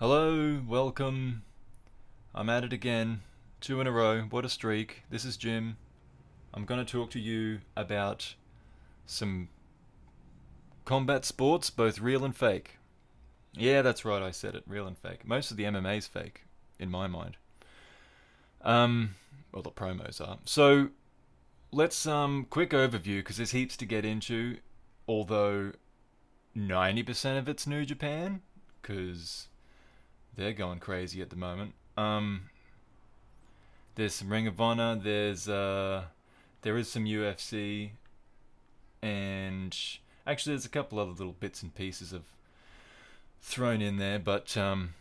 Hello, welcome. I'm at it again. Two in a row. What a streak. This is Jim. I'm going to talk to you about some combat sports, both real and fake. Yeah, that's right, I said it. Real and fake. Most of the MMA's fake, in my mind. Um, well, the promos are. So, let's, um, quick overview, because there's heaps to get into, although 90% of it's New Japan, because they're going crazy at the moment. Um, there's some Ring of Honor. There's uh, there is some UFC, and actually there's a couple other little bits and pieces of thrown in there. But um,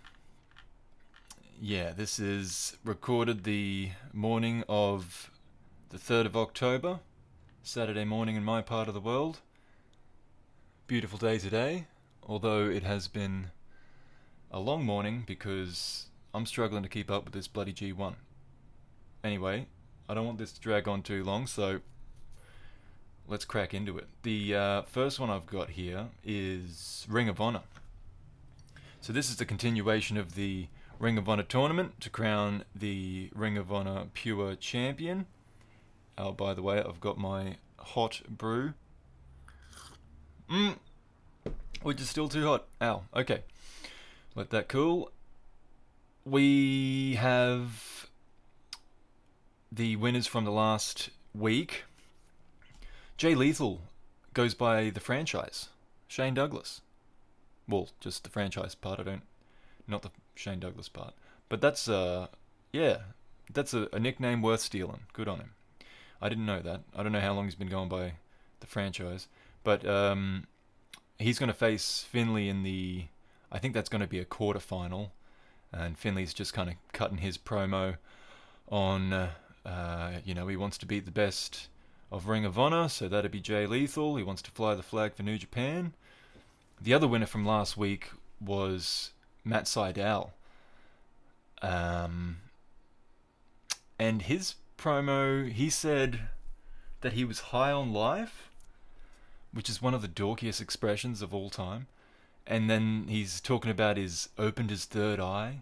yeah, this is recorded the morning of the third of October, Saturday morning in my part of the world. Beautiful day today, although it has been a long morning because I'm struggling to keep up with this bloody G1. Anyway, I don't want this to drag on too long, so let's crack into it. The uh, first one I've got here is Ring of Honor. So this is the continuation of the Ring of Honor tournament to crown the Ring of Honor Pure Champion. Oh, by the way, I've got my hot brew. Mmm. Which is still too hot. Ow. Okay. Let that cool. We have the winners from the last week. Jay Lethal goes by the franchise. Shane Douglas. Well, just the franchise part. I don't, not the Shane Douglas part. But that's uh, yeah, that's a, a nickname worth stealing. Good on him. I didn't know that. I don't know how long he's been going by the franchise, but um, he's going to face Finlay in the. I think that's going to be a quarter final, and Finlay's just kind of cutting his promo on. Uh, uh, you know, he wants to beat the best of Ring of Honor, so that'd be Jay Lethal. He wants to fly the flag for New Japan. The other winner from last week was Matt Sydal. Um, and his promo, he said that he was high on life, which is one of the dorkiest expressions of all time. And then he's talking about his opened his third eye.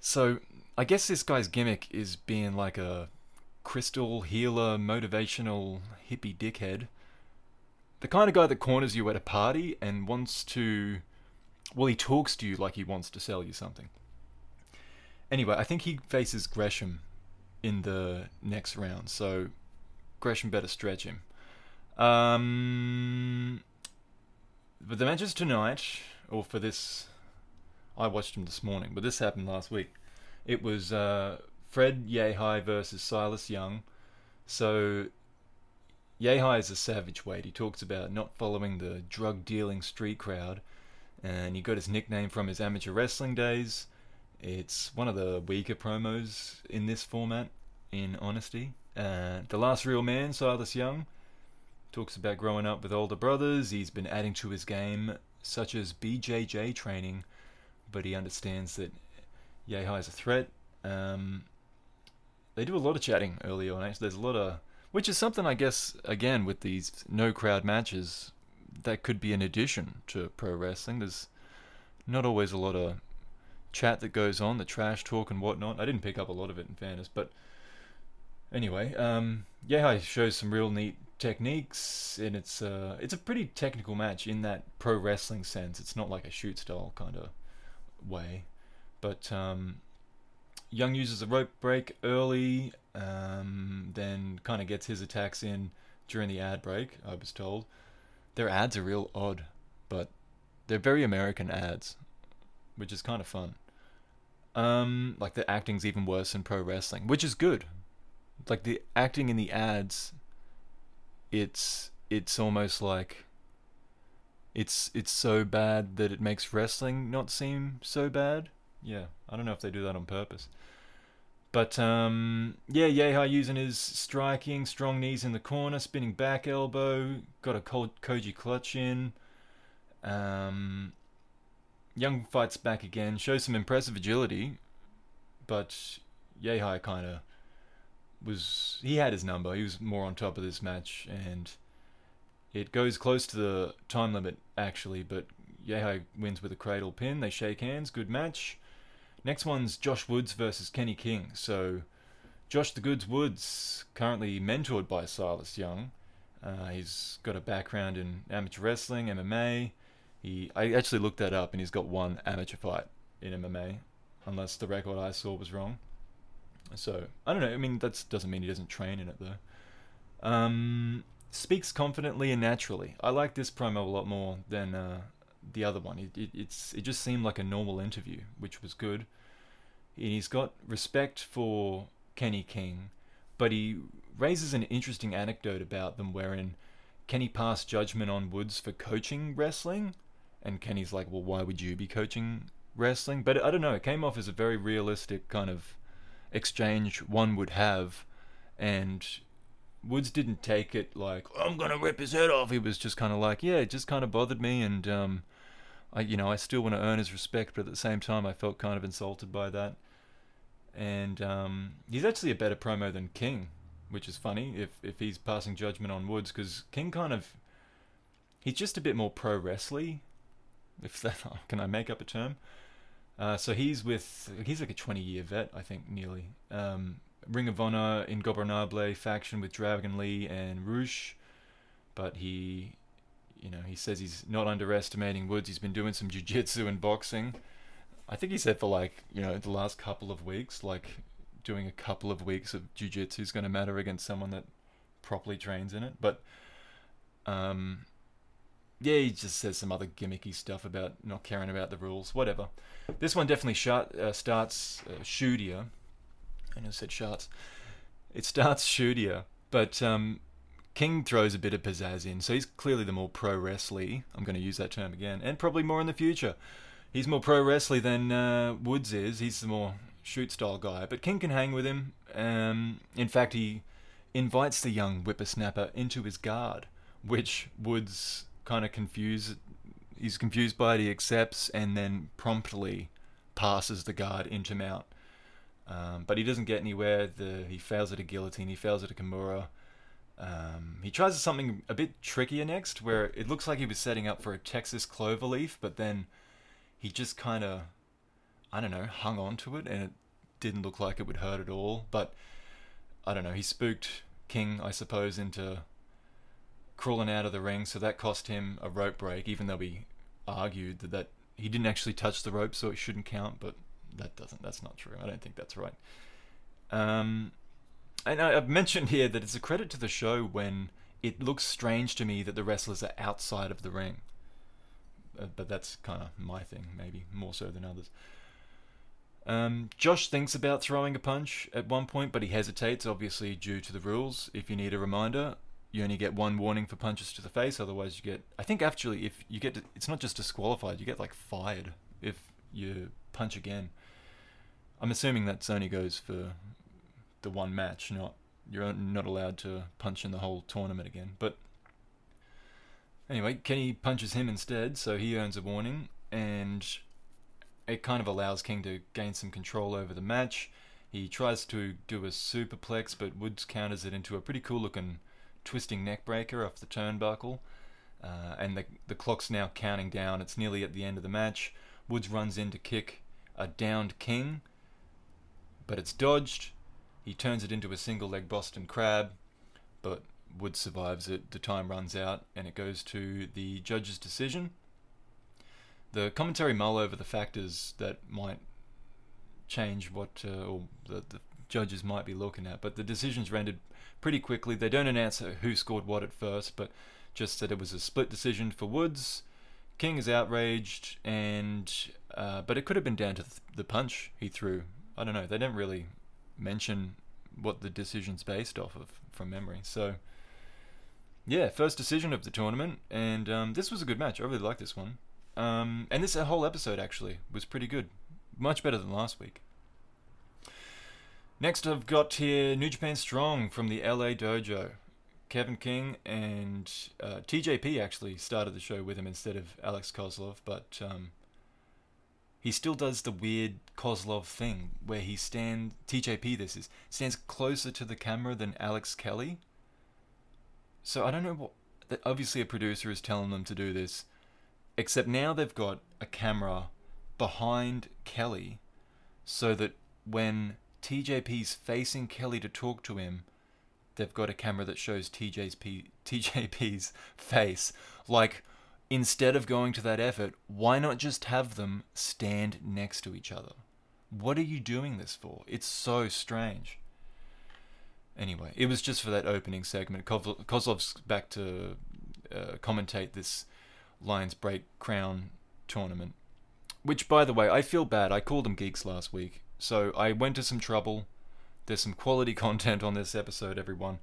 So I guess this guy's gimmick is being like a crystal healer, motivational hippie dickhead. The kind of guy that corners you at a party and wants to. Well, he talks to you like he wants to sell you something. Anyway, I think he faces Gresham in the next round, so Gresham better stretch him. Um, but the matches tonight, or for this, I watched them this morning, but this happened last week. It was uh, Fred Yehi versus Silas Young. So Yehi is a savage weight. He talks about not following the drug dealing street crowd, and he got his nickname from his amateur wrestling days. It's one of the weaker promos in this format, in honesty. Uh, the last real man, Silas Young, talks about growing up with older brothers. He's been adding to his game, such as BJJ training, but he understands that Yehi is a threat. Um, they do a lot of chatting early on. Actually, there's a lot of, which is something I guess again with these no crowd matches, that could be an addition to pro wrestling. There's not always a lot of chat that goes on, the trash talk and whatnot. I didn't pick up a lot of it in fairness, but anyway, um, Yehi shows some real neat techniques, and it's uh, it's a pretty technical match in that pro wrestling sense. It's not like a shoot style kind of way, but um, Young uses a rope break early, um, then kind of gets his attacks in during the ad break. I was told their ads are real odd, but they're very American ads, which is kind of fun. Um, like the acting's even worse in pro wrestling, which is good. Like the acting in the ads, it's it's almost like it's it's so bad that it makes wrestling not seem so bad. Yeah, I don't know if they do that on purpose. But um, yeah, Yehi using his striking, strong knees in the corner, spinning back elbow, got a Koji clutch in. Um, Young fights back again, shows some impressive agility, but Yehi kind of was he had his number. He was more on top of this match, and it goes close to the time limit actually. But Yehi wins with a cradle pin. They shake hands. Good match. Next one's Josh Woods versus Kenny King. So, Josh the Goods Woods, currently mentored by Silas Young. Uh, he's got a background in amateur wrestling, MMA. He, I actually looked that up, and he's got one amateur fight in MMA, unless the record I saw was wrong. So I don't know. I mean, that doesn't mean he doesn't train in it though. Um, speaks confidently and naturally. I like this promo a lot more than uh, the other one. It, it, it's it just seemed like a normal interview, which was good. And he's got respect for Kenny King, but he raises an interesting anecdote about them wherein Kenny passed judgment on Woods for coaching wrestling, and Kenny's like, "Well, why would you be coaching wrestling?" But I don't know. It came off as a very realistic kind of exchange one would have, and Woods didn't take it like I'm gonna rip his head off. He was just kind of like, yeah, it just kind of bothered me, and um, I, you know, I still want to earn his respect, but at the same time, I felt kind of insulted by that. And um, he's actually a better promo than King, which is funny if if he's passing judgment on Woods, because King kind of he's just a bit more pro wrestling. If that can I make up a term? Uh, so he's with he's like a 20 year vet, I think, nearly. Um, Ring of Honor Ingobernable faction with Dragon Lee and Rush, but he, you know, he says he's not underestimating Woods. He's been doing some jiu-jitsu and boxing. I think he said for like you know the last couple of weeks, like doing a couple of weeks of jiu-jitsu is going to matter against someone that properly trains in it. But um, yeah, he just says some other gimmicky stuff about not caring about the rules. Whatever. This one definitely uh, starts uh, shootier. I know said shots. It starts shootier, but um, King throws a bit of pizzazz in, so he's clearly the more pro wrestly. I'm going to use that term again, and probably more in the future. He's more pro wrestly than uh, Woods is. He's the more shoot style guy, but King can hang with him. Um, in fact, he invites the young whippersnapper into his guard, which Woods kind of confused. He's confused by it. He accepts and then promptly passes the guard into mount. Um, but he doesn't get anywhere. The he fails at a guillotine. He fails at a kimura. Um, he tries something a bit trickier next, where it looks like he was setting up for a Texas cloverleaf, but then he just kind of, I don't know, hung on to it, and it didn't look like it would hurt at all. But I don't know. He spooked King, I suppose, into crawling out of the ring, so that cost him a rope break, even though we argued that, that he didn't actually touch the rope, so it shouldn't count, but that doesn't, that's not true. I don't think that's right. Um, and I, I've mentioned here that it's a credit to the show when it looks strange to me that the wrestlers are outside of the ring. Uh, but that's kind of my thing, maybe more so than others. Um, Josh thinks about throwing a punch at one point, but he hesitates, obviously due to the rules. If you need a reminder, you only get one warning for punches to the face. Otherwise, you get. I think actually, if you get, it's not just disqualified. You get like fired if you punch again. I'm assuming that's only goes for the one match. Not you're not allowed to punch in the whole tournament again. But anyway, Kenny punches him instead, so he earns a warning, and it kind of allows King to gain some control over the match. He tries to do a superplex, but Woods counters it into a pretty cool looking twisting neck breaker off the turnbuckle. Uh, and the, the clock's now counting down. It's nearly at the end of the match. Woods runs in to kick a downed king, but it's dodged. He turns it into a single leg Boston Crab, but Woods survives it. The time runs out, and it goes to the judge's decision. The commentary mull over the factors that might change what uh, or the, the judges might be looking at, but the decision's rendered pretty quickly. They don't announce who scored what at first, but just that it was a split decision for Woods. King is outraged, and uh, but it could have been down to the punch he threw. I don't know. They didn't really mention what the decision's based off of from memory. So yeah, first decision of the tournament, and um, this was a good match. I really like this one. Um, and this whole episode actually was pretty good, much better than last week. Next, I've got here New Japan Strong from the LA Dojo. Kevin King and uh, TJP actually started the show with him instead of Alex Koslov, but um, he still does the weird Koslov thing where he stand TJP this is stands closer to the camera than Alex Kelly. So I don't know what. Obviously, a producer is telling them to do this, Except now they've got a camera behind Kelly so that when TJP's facing Kelly to talk to him, they've got a camera that shows TJ's P, TJP's face. Like, instead of going to that effort, why not just have them stand next to each other? What are you doing this for? It's so strange. Anyway, it was just for that opening segment. Koslov's back to uh, commentate this Lions Break Crown tournament. Which, by the way, I feel bad. I called them geeks last week. So I went to some trouble. There's some quality content on this episode, everyone.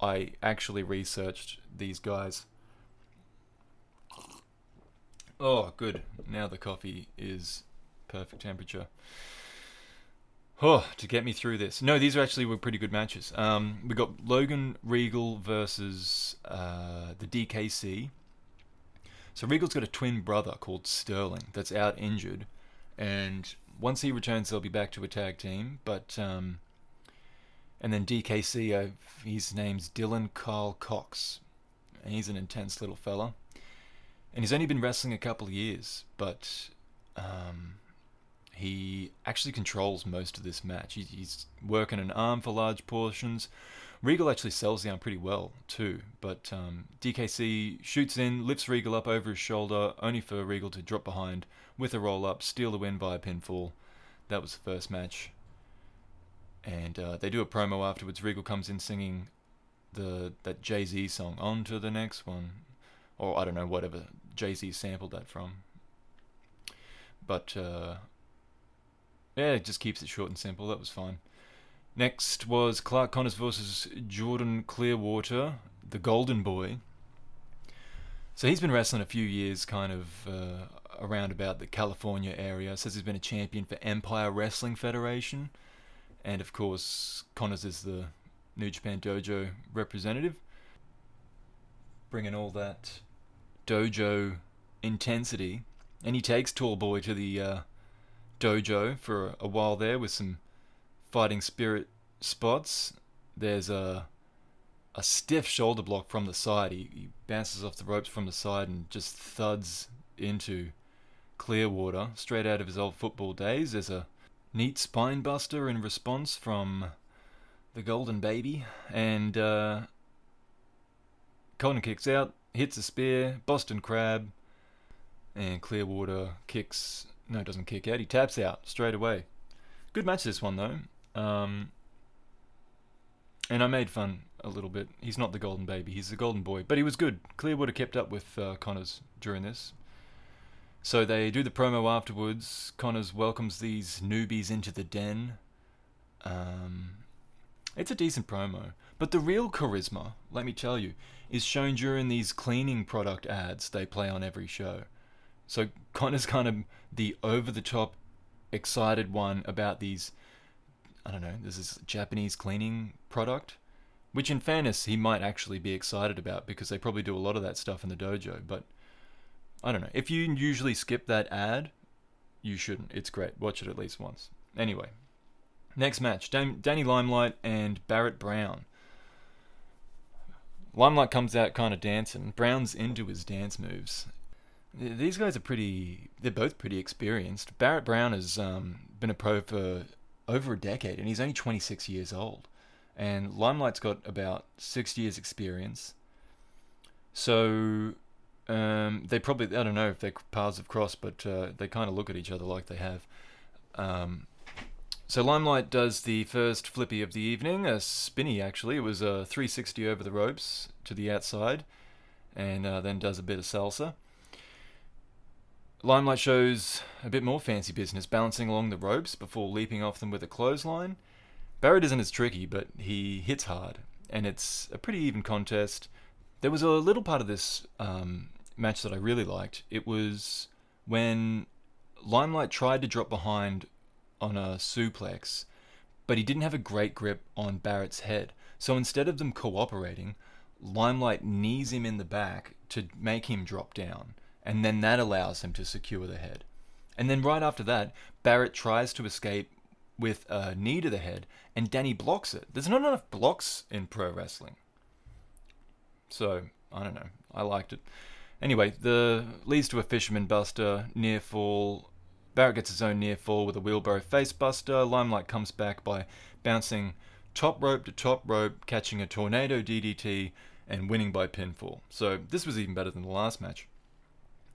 I actually researched these guys. Oh, good. Now the coffee is perfect temperature. Oh, to get me through this. No, these are actually were pretty good matches. Um, we got Logan Regal versus uh, the DKC. So Regal's got a twin brother called Sterling that's out injured, and once he returns, they'll be back to a tag team. But um, and then DKC, uh, his name's Dylan Carl Cox, he's an intense little fella, and he's only been wrestling a couple of years, but um, he actually controls most of this match. He's working an arm for large portions. Regal actually sells the arm pretty well too, but um, DKC shoots in, lifts Regal up over his shoulder, only for Regal to drop behind with a roll up, steal the win via pinfall. That was the first match. And uh, they do a promo afterwards. Regal comes in singing the that Jay Z song, On to the next one. Or I don't know, whatever Jay Z sampled that from. But uh, yeah, it just keeps it short and simple. That was fine. Next was Clark Connors versus Jordan Clearwater, the Golden Boy. So he's been wrestling a few years, kind of uh, around about the California area. Says he's been a champion for Empire Wrestling Federation, and of course Connors is the New Japan Dojo representative, bringing all that dojo intensity. And he takes Tall Boy to the uh, dojo for a while there with some fighting spirit spots. There's a a stiff shoulder block from the side. He, he bounces off the ropes from the side and just thuds into Clearwater, straight out of his old football days. There's a neat spine buster in response from the Golden Baby, and uh, Colton kicks out, hits a spear, Boston Crab, and Clearwater kicks no, doesn't kick out. He taps out straight away. Good match this one though. Um, and I made fun a little bit. He's not the golden baby. He's the golden boy. But he was good. Clearwater kept up with uh, Connors during this. So they do the promo afterwards. Connors welcomes these newbies into the den. Um, it's a decent promo. But the real charisma, let me tell you, is shown during these cleaning product ads they play on every show. So Connor's kind of the over the top excited one about these I don't know, this is Japanese cleaning product. Which in fairness he might actually be excited about because they probably do a lot of that stuff in the dojo, but I don't know. If you usually skip that ad, you shouldn't. It's great. Watch it at least once. Anyway, next match Dan- Danny Limelight and Barrett Brown. Limelight comes out kind of dancing. Brown's into his dance moves, these guys are pretty. They're both pretty experienced. Barrett Brown has um, been a pro for over a decade, and he's only 26 years old. And Limelight's got about six years' experience. So um, they probably I don't know if their paths have crossed, but uh, they kind of look at each other like they have. Um, so Limelight does the first flippy of the evening, a spinny actually. It was a 360 over the ropes to the outside, and uh, then does a bit of salsa. Limelight shows a bit more fancy business, balancing along the ropes before leaping off them with a clothesline. Barrett isn't as tricky, but he hits hard, and it's a pretty even contest. There was a little part of this um, match that I really liked. It was when Limelight tried to drop behind on a suplex, but he didn't have a great grip on Barrett's head. So instead of them cooperating, Limelight knees him in the back to make him drop down and then that allows him to secure the head. And then right after that, Barrett tries to escape with a knee to the head, and Danny blocks it. There's not enough blocks in pro wrestling. So, I don't know. I liked it. Anyway, the leads to a fisherman buster, near fall. Barrett gets his own near fall with a wheelbarrow face buster. Limelight comes back by bouncing top rope to top rope, catching a tornado DDT, and winning by pinfall. So this was even better than the last match.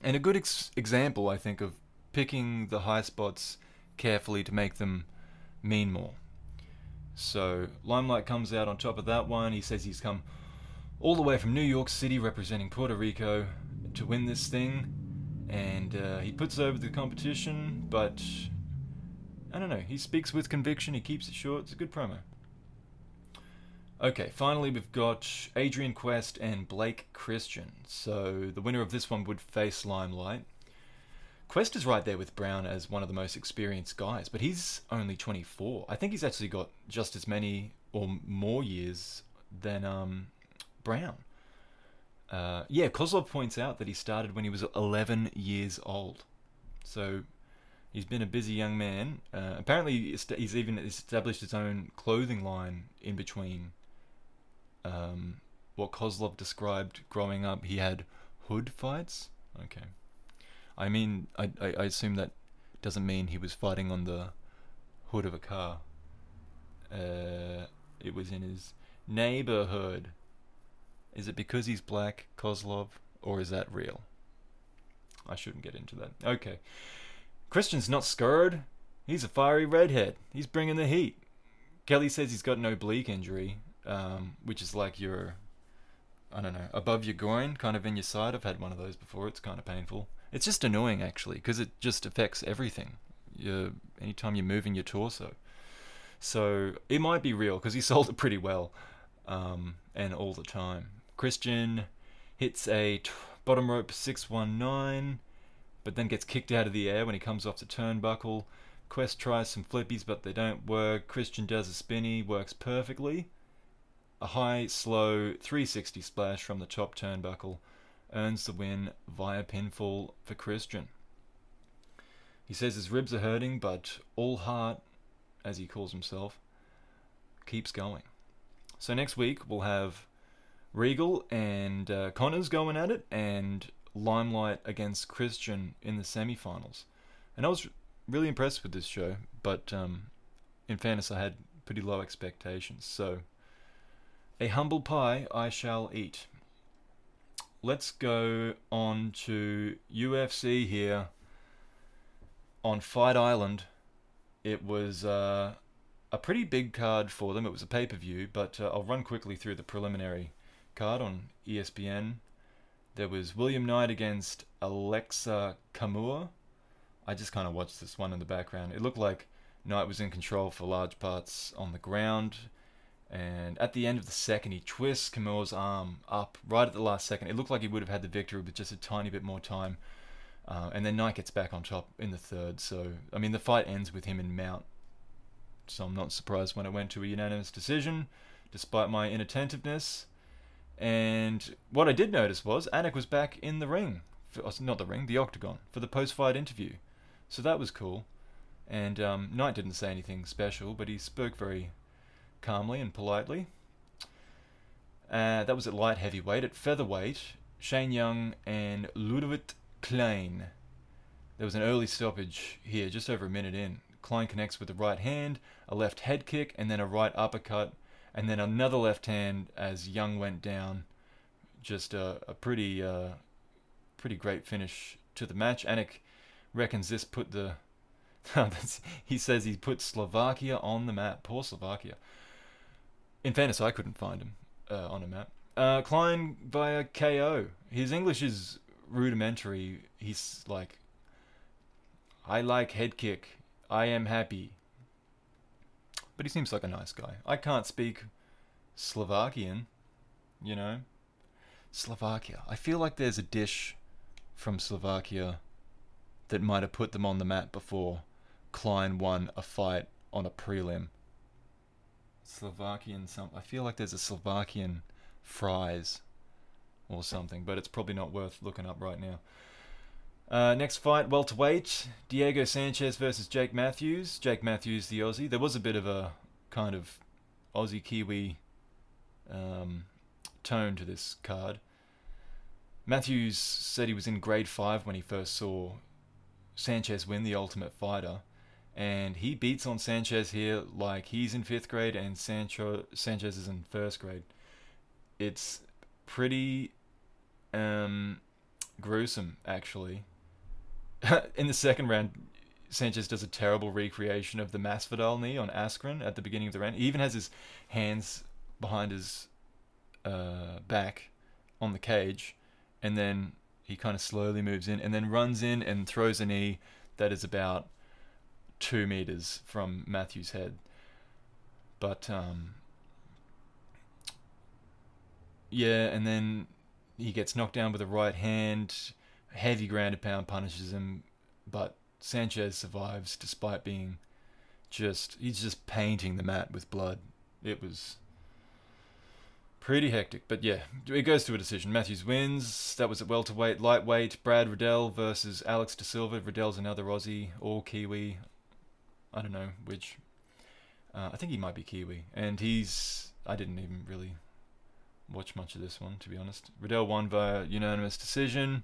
And a good ex- example, I think, of picking the high spots carefully to make them mean more. So Limelight comes out on top of that one. He says he's come all the way from New York City representing Puerto Rico to win this thing. And uh, he puts over the competition, but I don't know. He speaks with conviction. He keeps it short. It's a good promo. Okay, finally we've got Adrian Quest and Blake Christian. So the winner of this one would face Limelight. Quest is right there with Brown as one of the most experienced guys, but he's only 24. I think he's actually got just as many or more years than um, Brown. Uh, yeah, Koslov points out that he started when he was 11 years old. So he's been a busy young man. Uh, apparently, he's even established his own clothing line in between um, what Koslov described growing up. He had hood fights. Okay. I mean, I, I, assume that doesn't mean he was fighting on the hood of a car. Uh, it was in his neighborhood. Is it because he's black, Koslov, or is that real? I shouldn't get into that. Okay. Christian's not scared. He's a fiery redhead. He's bringing the heat. Kelly says he's got an oblique injury, um, which is like your, I don't know, above your groin, kind of in your side. I've had one of those before. It's kind of painful. It's just annoying actually, because it just affects everything. You, anytime you're moving your torso. So it might be real because he sold it pretty well, um, and all the time. Christian hits a t- bottom rope 619, but then gets kicked out of the air when he comes off the turnbuckle. Quest tries some flippies, but they don't work. Christian does a spinny, works perfectly. A high, slow 360 splash from the top turnbuckle earns the win via pinfall for Christian. He says his ribs are hurting, but all heart, as he calls himself, keeps going. So next week we'll have Regal and uh, Connors going at it, and Limelight against Christian in the semi-finals. And I was really impressed with this show, but um, in fairness, I had pretty low expectations. So, a humble pie I shall eat. Let's go on to UFC here on Fight Island. It was uh, a pretty big card for them. It was a pay per view, but uh, I'll run quickly through the preliminary card on ESPN. There was William Knight against Aleksa Camur. I just kind of watched this one in the background. It looked like Knight was in control for large parts on the ground. And at the end of the second, he twists Camur's arm up right at the last second. It looked like he would have had the victory with just a tiny bit more time. Uh, and then Knight gets back on top in the third. So, I mean, the fight ends with him in mount. So I'm not surprised when it went to a unanimous decision, despite my inattentiveness. And what I did notice was Anik was back in the ring, for, oh, not the ring, the octagon, for the post-fight interview. So that was cool. And um, Knight didn't say anything special, but he spoke very calmly and politely. Uh, that was at light heavyweight. At featherweight, Shane Young and Ludovit Klein. There was an early stoppage here, just over a minute in. Klein connects with the right hand, a left head kick, and then a right uppercut and then another left hand as Young went down. Just a, a pretty uh, pretty great finish to the match. Anik reckons this put the he says he put Slovakia on the map. Poor Slovakia. In fairness, I couldn't find him uh, on a map. Uh, Klein via KO. His English is rudimentary. He's like, I like head kick. I am happy but he seems like a nice guy. I can't speak Slovakian, you know. Slovakia. I feel like there's a dish from Slovakia that might have put them on the map before Klein won a fight on a prelim. Slovakian some I feel like there's a Slovakian fries or something, but it's probably not worth looking up right now. Uh, next fight, welterweight, Diego Sanchez versus Jake Matthews. Jake Matthews, the Aussie. There was a bit of a kind of Aussie Kiwi um, tone to this card. Matthews said he was in grade five when he first saw Sanchez win the Ultimate Fighter, and he beats on Sanchez here like he's in fifth grade and Sancho Sanchez is in first grade. It's pretty um, gruesome, actually. in the second round, Sanchez does a terrible recreation of the Masvidal knee on Askren at the beginning of the round. He even has his hands behind his uh, back on the cage, and then he kind of slowly moves in and then runs in and throws a knee that is about two meters from Matthew's head. But um, yeah, and then he gets knocked down with a right hand. Heavy ground grounded pound punishes him, but Sanchez survives despite being just he's just painting the mat with blood. It was pretty hectic, but yeah, it goes to a decision. Matthews wins. That was at welterweight, lightweight. Brad Riddell versus Alex De Silva. Riddell's another Aussie, all Kiwi. I don't know which. Uh, I think he might be Kiwi, and he's. I didn't even really watch much of this one, to be honest. Riddell won via unanimous decision.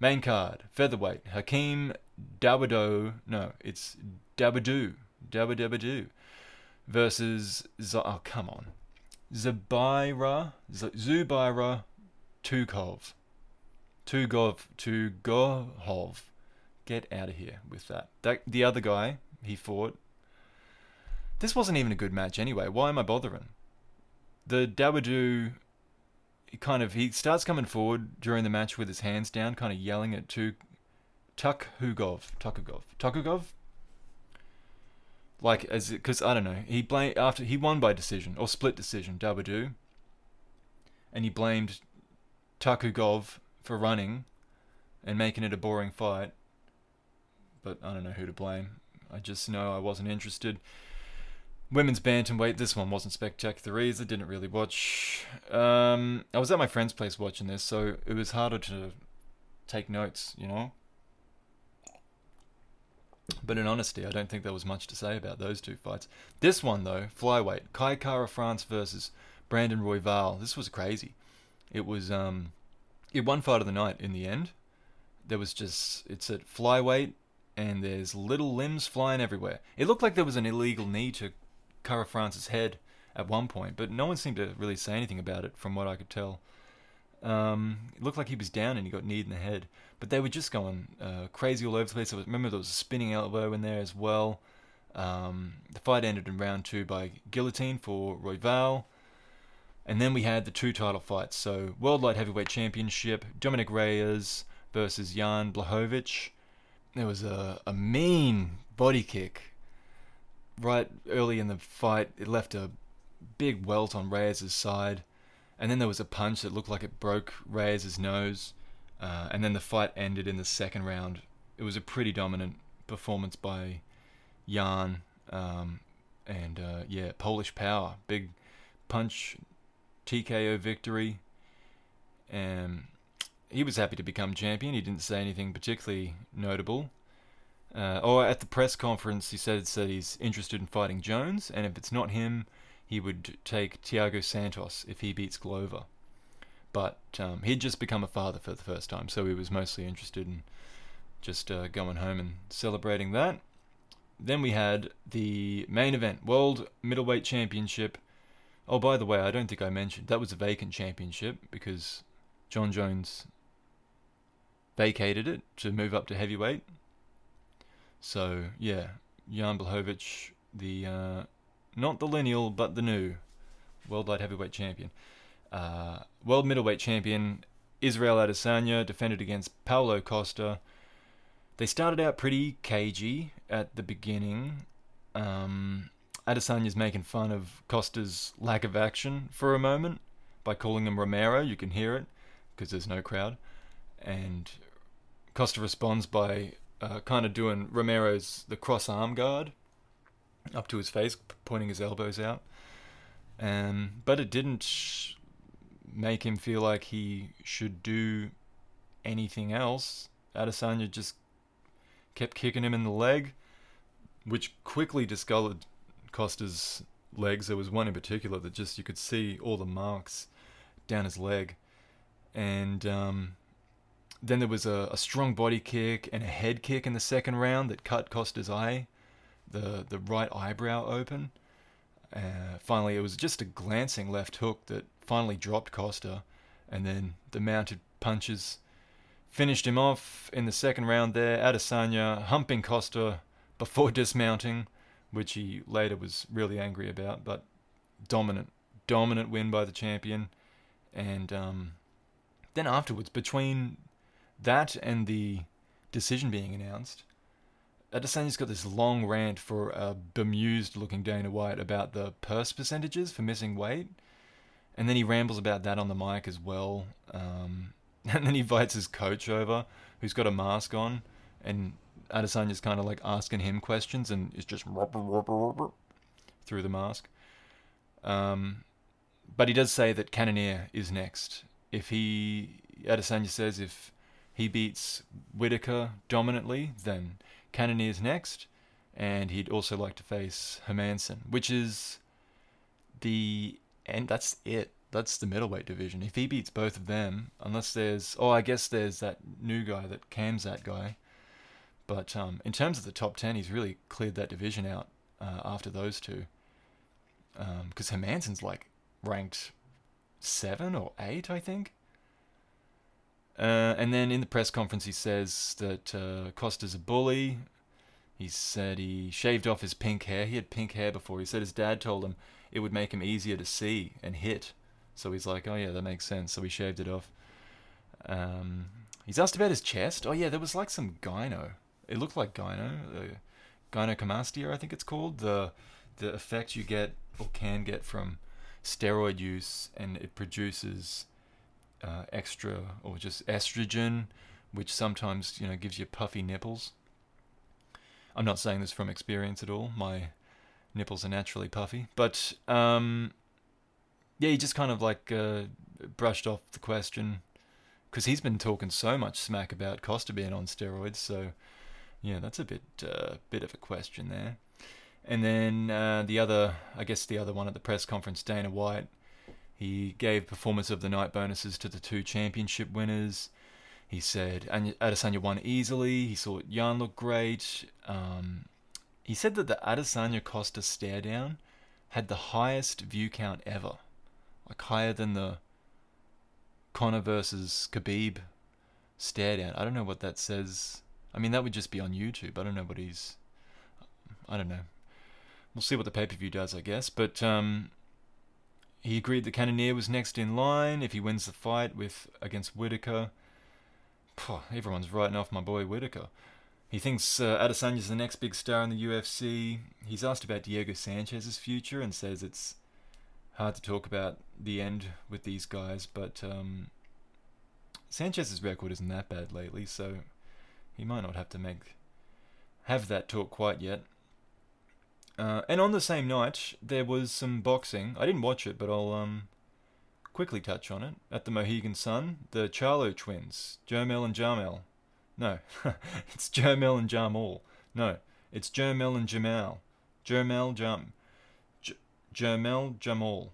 Main card, featherweight, Hakeem Dawodu. No, it's Dabadoo. Dabadabadoo. Versus. Z- oh, come on. Zubaira. Z- Zubaira Tukhov. Tugov. Tugohov. Get out of here with that. that. The other guy he fought. This wasn't even a good match anyway. Why am I bothering? the Dawodu kind of he starts coming forward during the match with his hands down, kind of yelling at two Tukhugov, Tukhugov, Tukhugov. Like as because I don't know, he blamed after he won by decision or split decision, Dawodu, and he blamed Tukhugov for running and making it a boring fight. But I don't know who to blame. I just know I wasn't interested. Women's bantamweight. This one wasn't spectacular either. Didn't really watch. Um, I was at my friend's place watching this, so it was harder to take notes. You know. But in honesty, I don't think there was much to say about those two fights. This one, though, flyweight, Kai Kara-France versus Brandon Royval. This was crazy. It was um, it one fight of the night in the end. There was just it's at flyweight, and there's little limbs flying everywhere. It looked like there was an illegal knee to Kara-France's head at one point, but no one seemed to really say anything about it, from what I could tell. Um, it looked like he was down and he got kneed in the head, but they were just going uh, crazy all over the place. I remember there was a spinning elbow in there as well. Um, the fight ended in round two by guillotine for Royval. And then we had the two title fights. So, World Light Heavyweight Championship, Dominick Reyes versus Jan Blachowicz. There was a, a mean body kick right early in the fight, it left a big welt on Reyes' side, and then there was a punch that looked like it broke Reyes' nose, uh, and then the fight ended in the second round. It was a pretty dominant performance by Jan, um, and uh, yeah, Polish power, big punch, TKO victory, and he was happy to become champion. He didn't say anything particularly notable. Uh, or at the press conference, he said that he's interested in fighting Jones, and if it's not him, he would take Thiago Santos if he beats Glover. But um, he'd just become a father for the first time, so he was mostly interested in just uh, going home and celebrating that. Then we had the main event, World Middleweight Championship. Oh, by the way, I don't think I mentioned that was a vacant championship because Jon Jones vacated it to move up to heavyweight so yeah, Jan Blachowicz, the uh, not the lineal but the new world light heavyweight champion, uh, world middleweight champion Israel Adesanya defended against Paulo Costa. They started out pretty cagey at the beginning. Um, Adesanya's making fun of Costa's lack of action for a moment by calling him Romero. You can hear it because there's no crowd. And Costa responds by uh, kind of doing Romero's the cross arm guard up to his face, pointing his elbows out. Um, but it didn't make him feel like he should do anything else. Adesanya just kept kicking him in the leg, which quickly discolored Costa's legs. There was one in particular that just you could see all the marks down his leg. and um, then there was a, a, strong body kick and a head kick in the second round that cut Costa's eye, the the right eyebrow open. Uh, finally, it was just a glancing left hook that finally dropped Costa, and then the mounted punches finished him off in the second round there. Adesanya humping Costa before dismounting, which he later was really angry about, but dominant, dominant win by the champion. And um, then afterwards, between that and the decision being announced, Adesanya's got this long rant for a bemused looking Dana White about the purse percentages for missing weight. And then he rambles about that on the mic as well. Um, and then he invites his coach over, who's got a mask on, and Adesanya's kind of like asking him questions, and is just through the mask. Um, but he does say that Cannonier is next. If he, Adesanya says, if he beats Whittaker dominantly, then Cannonier's next, and he'd also like to face Hermansson, which is the and that's it. That's the middleweight division. If he beats both of them, unless there's oh, I guess there's that new guy that cams that guy. But um, in terms of the top ten, he's really cleared that division out uh, after those two. Because um, Hermansson's like ranked seven or eight, I think. Uh, and then in the press conference, he says that uh, Costa's a bully. He said he shaved off his pink hair. He had pink hair before. He said his dad told him it would make him easier to see and hit. So he's like, oh yeah, that makes sense. So he shaved it off. Um, he's asked about his chest. Oh yeah, there was like some gyno. It looked like gyno, uh, gynecomastia, I think it's called. The the effect you get or can get from steroid use, and it produces uh, extra or just estrogen, which sometimes you know gives you puffy nipples. I'm not saying this from experience at all. My nipples are naturally puffy, but um, yeah, he just kind of like uh, brushed off the question because he's been talking so much smack about Costa being on steroids. So yeah, that's a bit uh, bit of a question there. And then uh, the other, I guess the other one at the press conference, Dana White he gave performance of the night bonuses to the two championship winners. He said Adesanya won easily. He thought Jan looked great. Um, he said that the Adesanya Costa stare down had the highest view count ever, like higher than the Conor versus Khabib stare down. I don't know what that says. I mean, that would just be on YouTube. I don't know what he's. I don't know. We'll see what the pay per view does, I guess. But um, he agreed that Cannonier was next in line if he wins the fight with against Whittaker. Everyone's writing off my boy Whittaker. He thinks uh, Adesanya's the next big star in the UFC. He's asked about Diego Sanchez's future and says it's hard to talk about the end with these guys, but um, Sanchez's record isn't that bad lately, so he might not have to make have that talk quite yet. Uh, and on the same night, there was some boxing. I didn't watch it, but I'll um, quickly touch on it. At the Mohegan Sun, the Charlo twins, Jermell and Jamel. No, it's Jermell and Jamal. No, it's Jermell and Jamal. Jermell Jam. J- Jermell Jamal.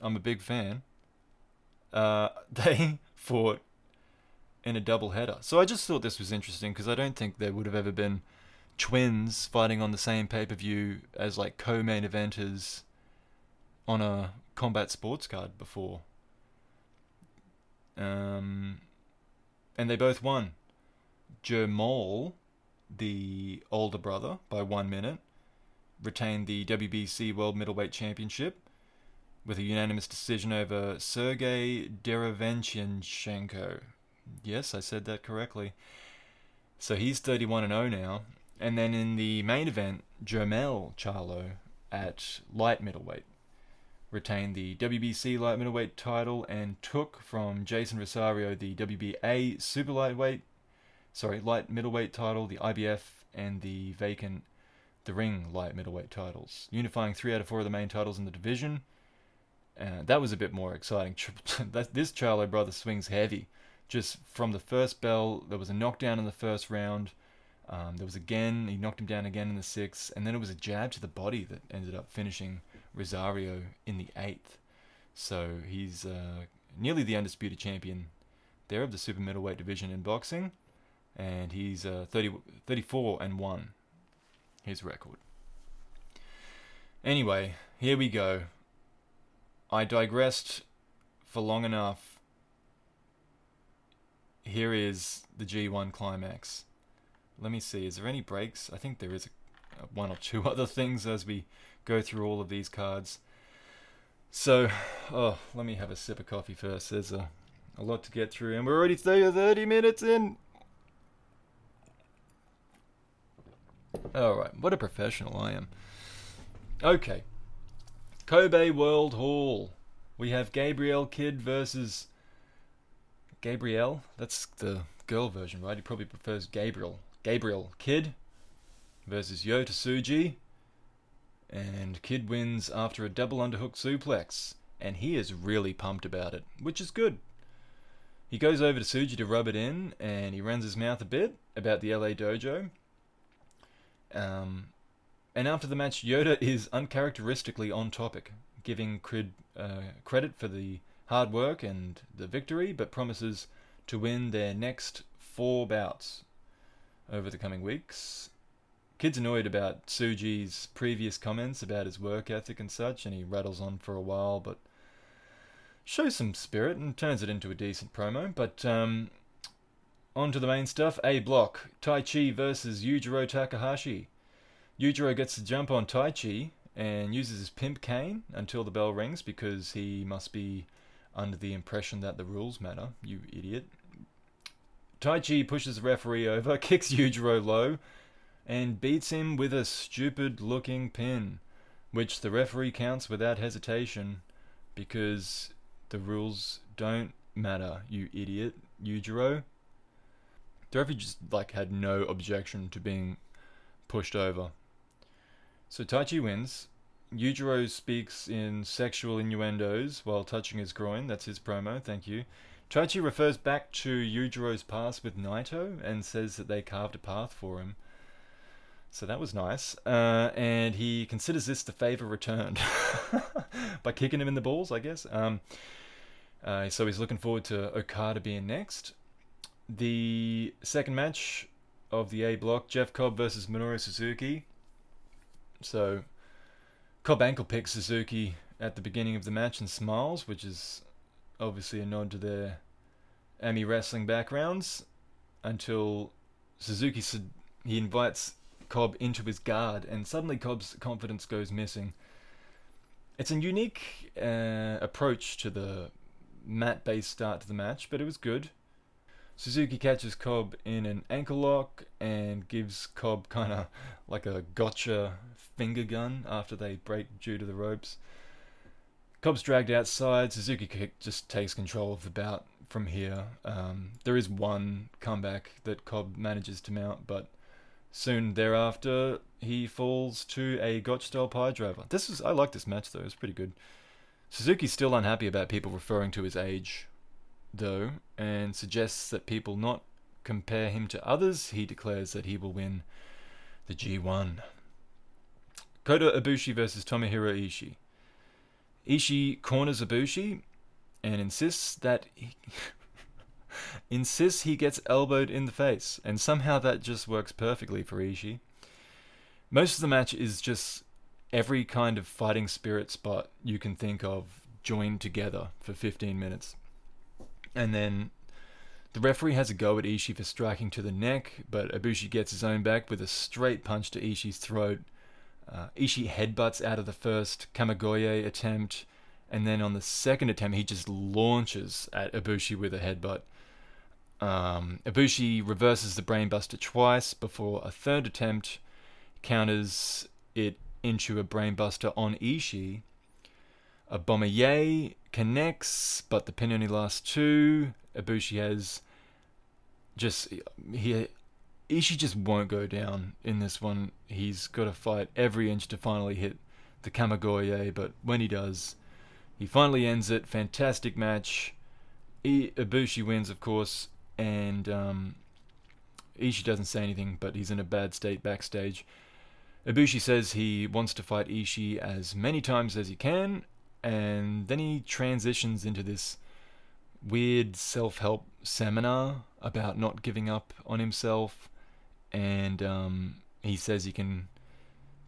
I'm a big fan. Uh, they fought in a double header. So I just thought this was interesting because I don't think there would have ever been twins fighting on the same pay per view as like co main eventers on a combat sports card before. Um, and they both won. Jermall, the older brother, by one minute, retained the WBC World Middleweight Championship with a unanimous decision over Sergey Derevyanchenko. Yes, I said that correctly. So he's 31 and 0 now, and then in the main event, Jermell Charlo at light middleweight retained the WBC light middleweight title and took from Jeison Rosario the WBA super lightweight, sorry, light middleweight title, the IBF, and the vacant the ring light middleweight titles, unifying three out of four of the main titles in the division. Uh, that was a bit more exciting. this Charlo brother swings heavy. Just from the first bell, there was a knockdown in the first round. Um, there was again, he knocked him down again in the sixth, and then it was a jab to the body that ended up finishing Rosario in the eighth. So he's uh, nearly the undisputed champion there of the super middleweight division in boxing, and he's uh, 30, 34 and one. His record. Anyway, here we go. I digressed for long enough. Here is the G1 climax. Let me see, is there any breaks? I think there is a, a one or two other things as we go through all of these cards. So, oh, let me have a sip of coffee first. There's a, a lot to get through, and we're already 30 minutes in. Alright, what a professional I am. Okay. Kobe World Hall. We have Gabriel Kidd versus. Gabrielle? That's the girl version, right? He probably prefers Gabriel. Gabriel Kidd versus Yota Tsuji. And Kidd wins after a double underhook suplex. And he is really pumped about it, which is good. He goes over to Tsuji to rub it in, and he runs his mouth a bit about the LA dojo. Um, and after the match, Yota is uncharacteristically on topic, giving Kidd uh, credit for the hard work and the victory, but promises to win their next four bouts over the coming weeks. Kidd's annoyed about Tsuji's previous comments about his work ethic and such, and he rattles on for a while, but shows some spirit and turns it into a decent promo. But um, on to the main stuff. A block Taichi versus Yujiro Takahashi. Yujiro gets the jump on Taichi and uses his pimp cane until the bell rings because he must be under the impression that the rules matter, you idiot. Taichi pushes the referee over, kicks Yujiro low, and beats him with a stupid looking pin, which the referee counts without hesitation because the rules don't matter, you idiot, Yujiro. The referee just like had no objection to being pushed over. So Taichi wins. Yujiro speaks in sexual innuendos while touching his groin. That's his promo. Thank you. Taichi refers back to Yujiro's past with Naito and says that they carved a path for him. So that was nice. Uh, and he considers this the favor returned by kicking him in the balls, I guess. Um, uh, so he's looking forward to Okada being next. The second match of the A block Jeff Cobb versus Minoru Suzuki. So Cobb ankle picks Suzuki at the beginning of the match and smiles, which is obviously a nod to their Ami wrestling backgrounds until Suzuki he invites Cobb into his guard, and suddenly Cobb's confidence goes missing. It's a unique uh, approach to the mat based start to the match, but it was good. Suzuki catches Cobb in an ankle lock and gives Cobb kind of like a gotcha finger gun after they break due to the ropes. Cobb's dragged outside. Suzuki kick just takes control of the bout from here. Um, there is one comeback that Cobb manages to mount, but Soon thereafter, he falls to a Gotch style pile driver. This is I like this match though; it's pretty good. Suzuki's still unhappy about people referring to his age, though, and suggests that people not compare him to others. He declares that he will win the G1. Kota Ibushi versus Tomohiro Ishii. Ishii corners Ibushi and insists that he, insists he gets elbowed in the face, and somehow that just works perfectly for Ishii. Most of the match is just every kind of fighting spirit spot you can think of joined together for 15 minutes. And then the referee has a go at Ishii for striking to the neck, but Ibushi gets his own back with a straight punch to Ishii's throat. Uh, Ishii headbutts out of the first Kamigoye attempt, and then on the second attempt, he just launches at Ibushi with a headbutt. Um, Ibushi reverses the brainbuster twice before a third attempt counters it into a brainbuster on Ishii. A Bomaye connects, but the pin only lasts two. Ibushi has just he Ishii just won't go down in this one. He's got to fight every inch to finally hit the Kamigoye, but when he does, he finally ends it. Fantastic match. Ibushi wins, of course and um, Ishii doesn't say anything, but he's in a bad state backstage. Ibushi says he wants to fight Ishii as many times as he can, and then he transitions into this weird self help seminar about not giving up on himself, and um, he says he can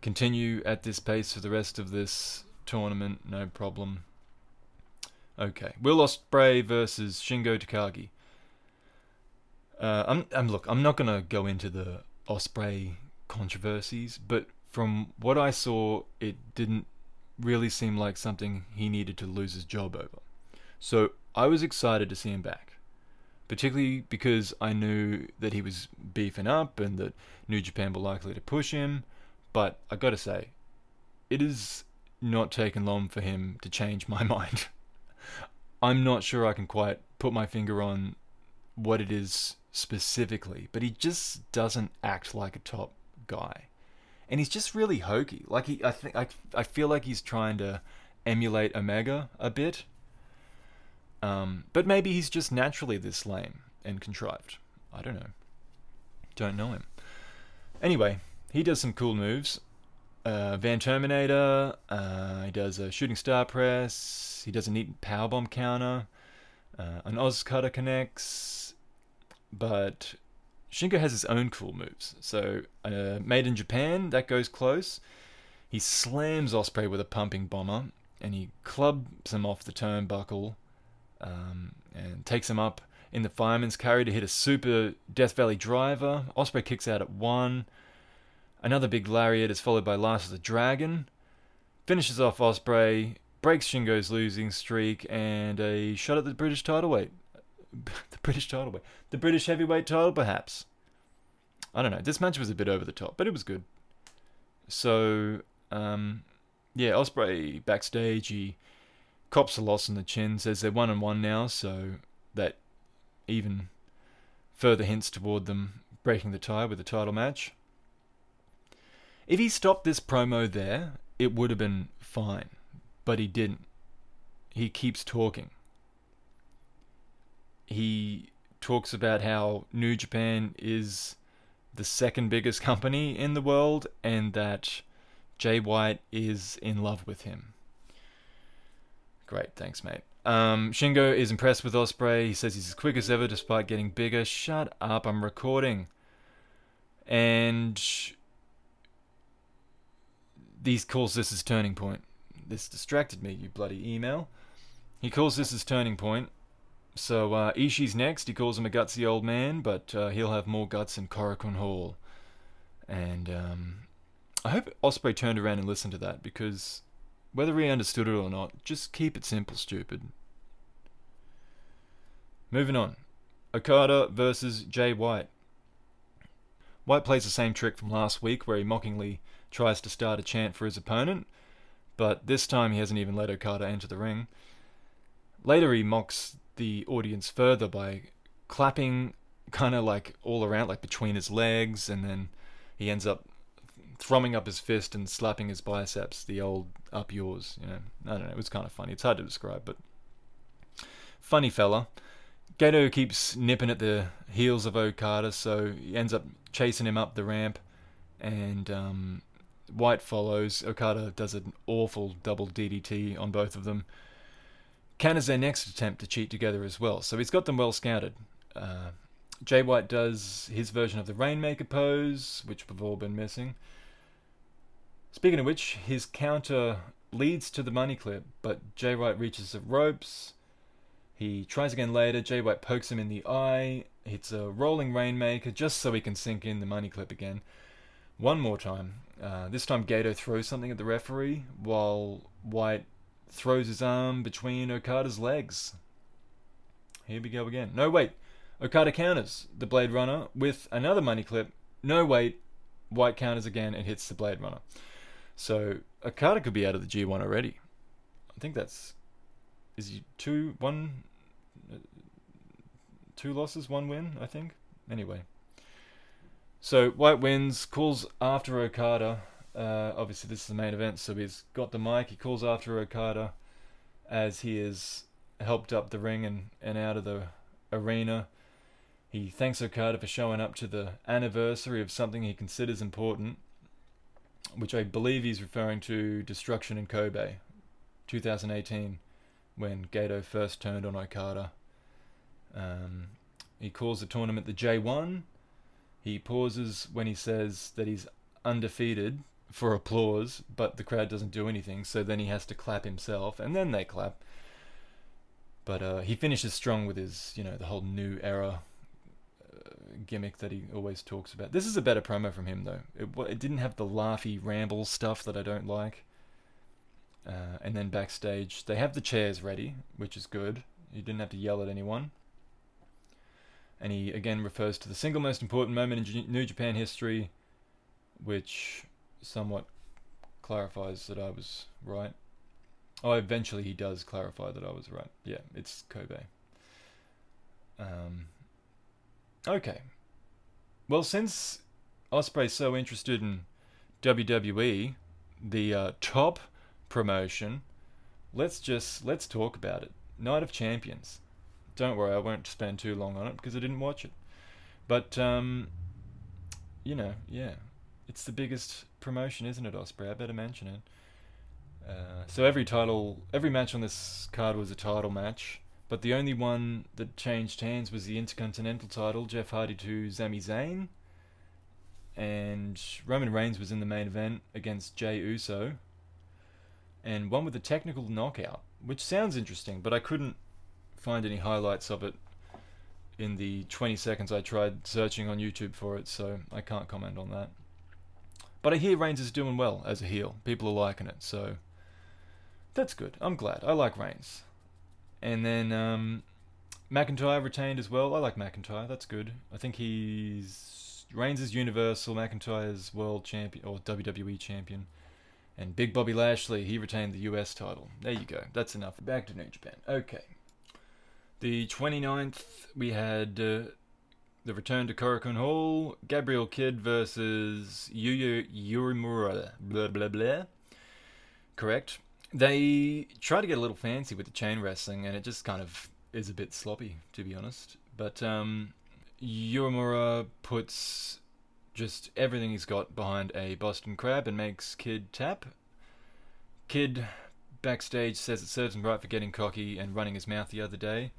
continue at this pace for the rest of this tournament, no problem. Okay, Will Ospreay versus Shingo Takagi. Uh, I'm, I'm look. I'm not gonna go into the Ospreay controversies, but from what I saw, it didn't really seem like something he needed to lose his job over. So I was excited to see him back, particularly because I knew that he was beefing up and that New Japan were likely to push him. But I gotta say, it has not taken long for him to change my mind. I'm not sure I can quite put my finger on what it is specifically, but he just doesn't act like a top guy. And he's just really hokey. Like he I think I I feel like he's trying to emulate Omega a bit. Um, but maybe he's just naturally this lame and contrived. I don't know. Don't know him. Anyway, he does some cool moves. Uh, Van Terminator. Uh, he does a shooting star press. He does a neat powerbomb counter. Uh, an OsCutter connects. But Shingo has his own cool moves. So, uh, made in Japan, that goes close. He slams Ospreay with a pumping bomber, and he clubs him off the turnbuckle, um, and takes him up in the fireman's carry to hit a super Death Valley driver. Ospreay kicks out at one. Another big lariat is followed by Last of the Dragon. Finishes off Ospreay, breaks Shingo's losing streak, and a shot at the British title weight. the British title weight. The British heavyweight title, perhaps. I don't know. This match was a bit over the top, but it was good. So, um, yeah, Ospreay backstage, he cops a loss in the chin, says they're one on one now, so that even further hints toward them breaking the tie with a title match. If he stopped this promo there, it would have been fine, but he didn't. He keeps talking. He talks about how New Japan is the second biggest company in the world and that Jay White is in love with him. Great, thanks, mate. Um, Shingo is impressed with Ospreay. He says he's as quick as ever despite getting bigger. Shut up, I'm recording. And he calls this his turning point. This distracted me, you bloody email. He calls this his turning point. So uh, Ishii's next. He calls him a gutsy old man, but uh, he'll have more guts in Korakuen Hall. And um, I hope Ospreay turned around and listened to that because whether he understood it or not, just keep it simple, stupid. Moving on. Okada versus Jay White. White plays the same trick from last week where he mockingly tries to start a chant for his opponent, but this time he hasn't even let Okada enter the ring. Later, he mocks the audience further by clapping kind of like all around, like between his legs, and then he ends up thrumming up his fist and slapping his biceps, the old up yours, you know. I don't know, it was kind of funny. It's hard to describe, but funny fella. Gedo keeps nipping at the heels of Okada, so he ends up chasing him up the ramp, and um, White follows. Okada does an awful double DDT on both of them. Counters their next attempt to cheat together as well, so he's got them well scouted. Uh, Jay White does his version of the Rainmaker pose, which we've all been missing. Speaking of which, his counter leads to the money clip, but Jay White reaches the ropes. He tries again later. Jay White pokes him in the eye, hits a rolling Rainmaker just so he can sink in the money clip again. One more time. Uh, this time Gedo throws something at the referee while White throws his arm between Okada's legs. Here we go again. No, wait. Okada counters the Blade Runner with another money clip. No, wait. White counters again and hits the Blade Runner. So Okada could be out of the G1 already. I think that's. Is he two, one. Two losses, one win, I think? Anyway. So White wins, calls after Okada. Uh, obviously, this is the main event, so he's got the mic. He calls after Okada as he has helped up the ring and, and out of the arena. He thanks Okada for showing up to the anniversary of something he considers important, which I believe he's referring to Destruction in Kobe, 2018, when Gedo first turned on Okada. Um, he calls the tournament the J1. He pauses when he says that he's undefeated for applause, but the crowd doesn't do anything, so then he has to clap himself, and then they clap. But uh, he finishes strong with his, you know, the whole new era gimmick that he always talks about. This is a better promo from him, though. It, it didn't have the laughy ramble stuff that I don't like. Uh, and then backstage, they have the chairs ready, which is good. He didn't have to yell at anyone. And he again refers to the single most important moment in New Japan history, which somewhat clarifies that I was right. Oh, eventually he does clarify that I was right. Yeah, it's Kobe. Um, okay. Well, since Ospreay's so interested in WWE, the uh, top promotion, let's just let's talk about it. Night of Champions. Don't worry, I won't spend too long on it because I didn't watch it. But um, you know, yeah, it's the biggest promotion, isn't it, Ospreay? I better mention it. Uh, so every title, every match on this card was a title match, but the only one that changed hands was the Intercontinental title, Jeff Hardy to Sami Zayn, and Roman Reigns was in the main event against Jey Uso, and one with a technical knockout, which sounds interesting, but I couldn't find any highlights of it in the 20 seconds I tried searching on YouTube for it, so I can't comment on that. But I hear Reigns is doing well as a heel. People are liking it, so that's good. I'm glad. I like Reigns. And then um, McIntyre retained as well. I like McIntyre. That's good. I think he's Reigns is Universal, McIntyre's World Champion or WWE Champion, and Big Bobby Lashley he retained the US title. There you go. That's enough. Back to New Japan. Okay. The 29th we had uh, the return to Korakuen Hall, Gabriel Kidd versus Yuya Uemura. Blah blah blah. Correct. They try to get a little fancy with the chain wrestling, and it just kind of is a bit sloppy, to be honest. But um, puts just everything he's got behind a Boston Crab and makes Kidd tap. Kidd backstage says it serves him right for getting cocky and running his mouth the other day.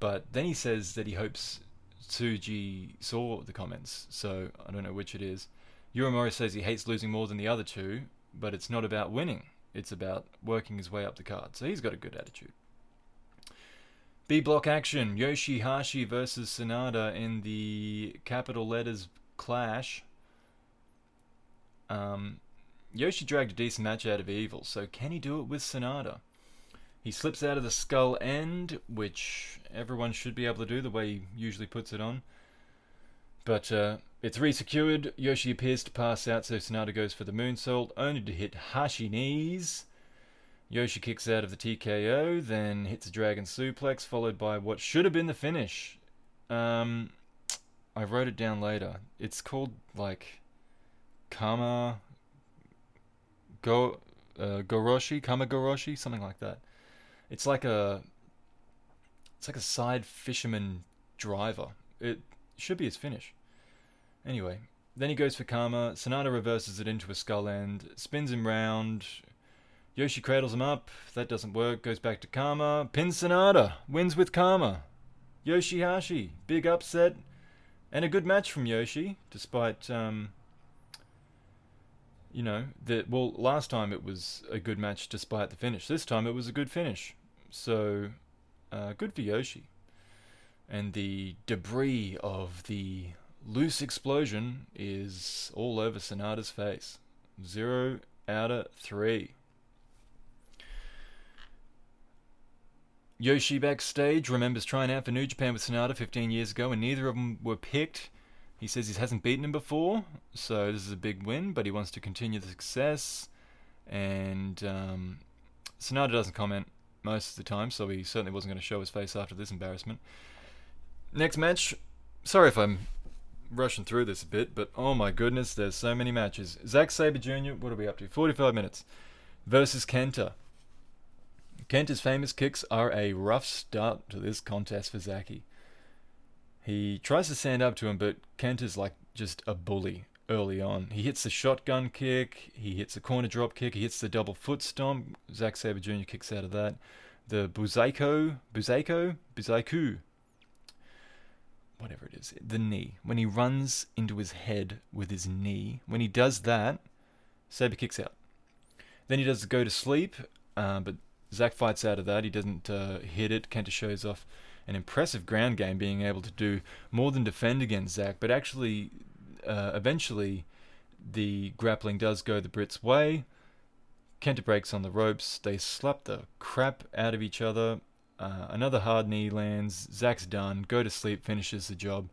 But then he says that he hopes Tsuji saw the comments, so I don't know which it is. Uemura says he hates losing more than the other two, but it's not about winning. It's about working his way up the card. So he's got a good attitude. B block action Yoshihashi versus Sanada in the capital letters clash. Um, Yoshi dragged a decent match out of Evil, so can he do it with Sanada? He slips out of the skull end, which everyone should be able to do the way he usually puts it on. But uh, it's resecured. Yoshi appears to pass out, so Sanada goes for the moonsault, only to hit Hashi knees. Yoshi kicks out of the TKO, then hits a dragon suplex, followed by what should have been the finish. Um, I wrote it down later. It's called like Kama Go uh, Goroshi, Kama Goroshi, something like that. It's like a it's like a side fisherman driver. It should be his finish. Anyway, then he goes for Karma. Sanada reverses it into a skull end, spins him round. Yoshi cradles him up. That doesn't work. Goes back to Karma. Pins Sanada. Wins with Karma. Yoshihashi. Big upset. And a good match from Yoshi, despite, um, you know, that. Well, last time it was a good match despite the finish. This time it was a good finish. So, uh, good for Yoshi. And the debris of the loose explosion is all over Sanada's face. Zero out of three. Yoshi backstage remembers trying out for New Japan with Sanada 15 years ago, and neither of them were picked. He says he hasn't beaten him before, so this is a big win, but he wants to continue the success. And um, Sanada doesn't comment most of the time, so he certainly wasn't going to show his face after this embarrassment. Next match. Sorry if I'm rushing through this a bit, but oh my goodness, there's so many matches. Zack Sabre Jr., what are we up to? 45 minutes. Versus Kenta. Kenta's famous kicks are a rough start to this contest for Zaki. He tries to stand up to him, but Kenta's like just a bully early on. He hits the shotgun kick, he hits a corner drop kick, he hits the double foot stomp. Zack Sabre Jr. kicks out of that. The Buzaiko, Buzaiko, Buzaiku. Whatever it is, the knee. When he runs into his head with his knee, when he does that, Sabre kicks out. Then he does go to sleep, uh, but Zack fights out of that. He doesn't uh, hit it. Kenta shows off an impressive ground game, being able to do more than defend against Zack, but actually, uh, eventually, the grappling does go the Brits' way. Kenta breaks on the ropes. They slap the crap out of each other. Uh, another hard knee lands. Zach's done. Go to sleep finishes the job.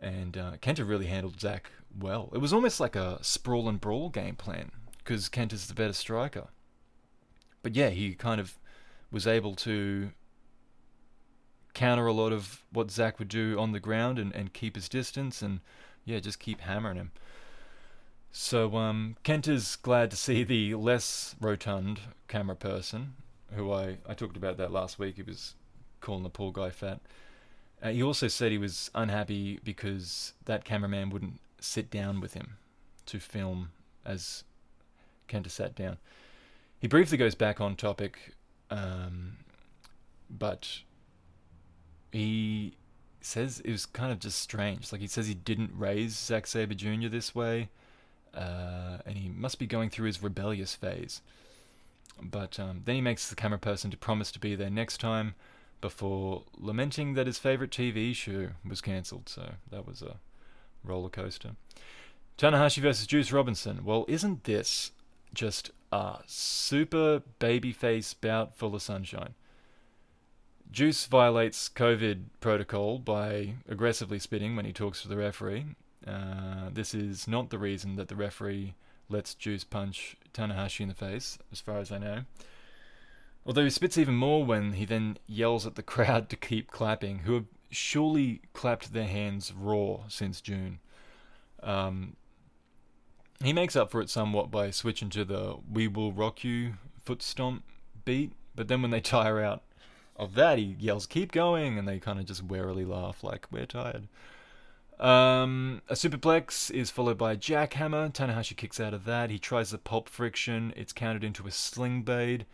And uh, Kenta really handled Zach well. It was almost like a sprawl and brawl game plan because Kenta's the better striker. But yeah, he kind of was able to counter a lot of what Zach would do on the ground and, and keep his distance and yeah, just keep hammering him. So um, Kent is glad to see the less rotund camera person, who I, I talked about that last week. He was calling the poor guy fat. Uh, he also said he was unhappy because that cameraman wouldn't sit down with him to film as Kenta sat down. He briefly goes back on topic, um, but he says it was kind of just strange. Like he says he didn't raise Zack Sabre Jr. this way uh, and he must be going through his rebellious phase. But um, then he makes the camera person to promise to be there next time before lamenting that his favorite TV show was cancelled. So that was a roller coaster. Tanahashi versus Juice Robinson. Well, isn't this just a super babyface bout full of sunshine? Juice violates COVID protocol by aggressively spitting when he talks to the referee, uh, this is not the reason that the referee lets Juice punch Tanahashi in the face, as far as I know. Although he spits even more when he then yells at the crowd to keep clapping, who have surely clapped their hands raw since June. Um, he makes up for it somewhat by switching to the We Will Rock You foot stomp beat, but then when they tire out of that, he yells, Keep going, and they kind of just warily laugh, like, We're tired. Um, a superplex is followed by a jackhammer. Tanahashi kicks out of that. He tries the pulp friction. It's countered into a sling blade,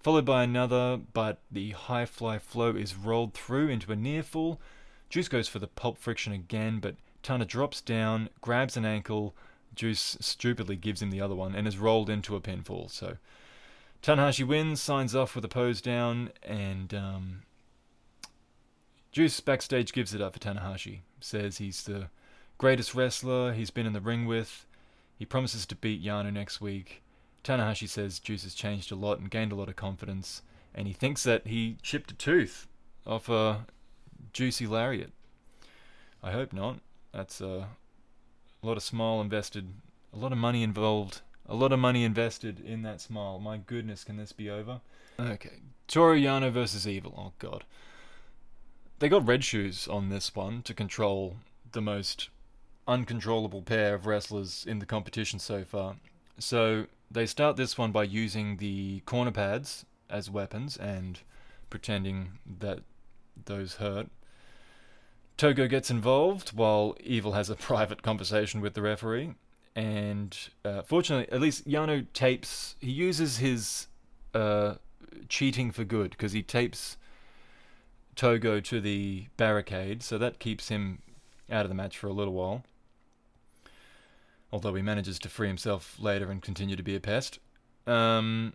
followed by another, but the high fly flow is rolled through into a near fall. Juice goes for the pulp friction again, but Tana drops down, grabs an ankle. Juice stupidly gives him the other one and is rolled into a pinfall. So Tanahashi wins, signs off with a pose down, and um, Juice backstage gives it up for Tanahashi. Says he's the greatest wrestler he's been in the ring with. He promises to beat Yano next week. Tanahashi says Juice has changed a lot and gained a lot of confidence, and he thinks that he chipped a tooth off a juicy lariat. I hope not. That's a lot of smile invested, a lot of money involved, a lot of money invested in that smile. My goodness, can this be over? Okay, Toru Yano versus Evil. Oh god. They got red shoes on this one to control the most uncontrollable pair of wrestlers in the competition so far. So they start this one by using the corner pads as weapons and pretending that those hurt. Togo gets involved while Evil has a private conversation with the referee. And uh, fortunately, at least Yano tapes, he uses his uh, cheating for good because he tapes Togo to the barricade, so that keeps him out of the match for a little while. Although he manages to free himself later and continue to be a pest. Um,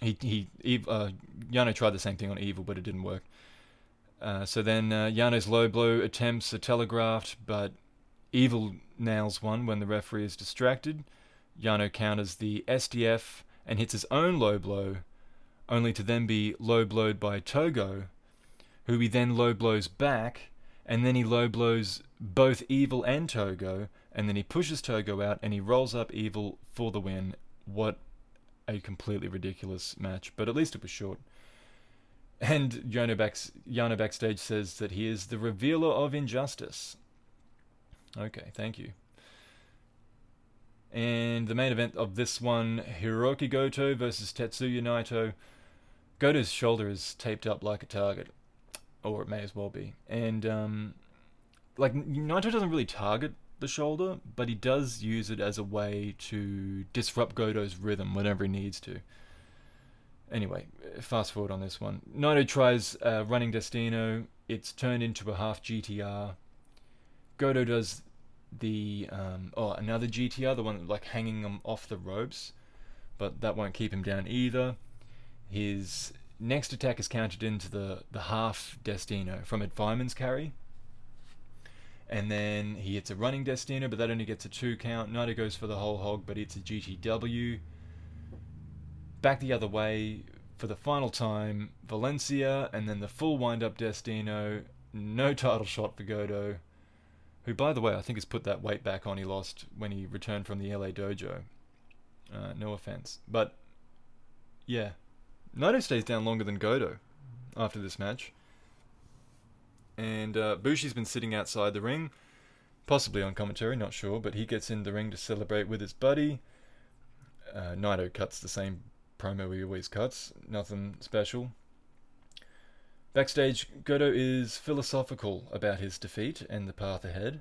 he he uh, Yano tried the same thing on Evil, but it didn't work. Uh, so then uh, Yano's low blow attempts are telegraphed, but Evil nails one when the referee is distracted. Yano counters the SDF and hits his own low blow, only to then be low blowed by Togo who he then low blows back, and then he low blows both Evil and Togo, and then he pushes Togo out and he rolls up Evil for the win. What a completely ridiculous match, but at least it was short. And Yano, Yano backstage says that he is the revealer of injustice. Okay, thank you. And the main event of this one Hiroki Goto versus Tetsuya Naito. Goto's shoulder is taped up like a target or it may as well be. And um, like Naito doesn't really target the shoulder, but he does use it as a way to disrupt Goto's rhythm whenever he needs to. Anyway, fast forward on this one. Naito tries uh, running Destino. It's turned into a half GTR. Goto does the um, oh another GTR, the one like hanging him off the ropes, but that won't keep him down either. His next attack is countered into the the half Destino from a fireman's carry. And then he hits a running Destino, but that only gets a two count. Naito goes for the whole hog, but it's a GTW. Back the other way for the final time, Valencia, and then the full wind up Destino. No title shot for Goto who, by the way, I think has put that weight back on he lost when he returned from the LA dojo. Uh, no offense. But, yeah. Naito stays down longer than Goto after this match. And uh, Bushi's been sitting outside the ring, possibly on commentary, not sure, but he gets in the ring to celebrate with his buddy. Uh, Naito cuts the same promo he always cuts, nothing special. Backstage, Goto is philosophical about his defeat and the path ahead.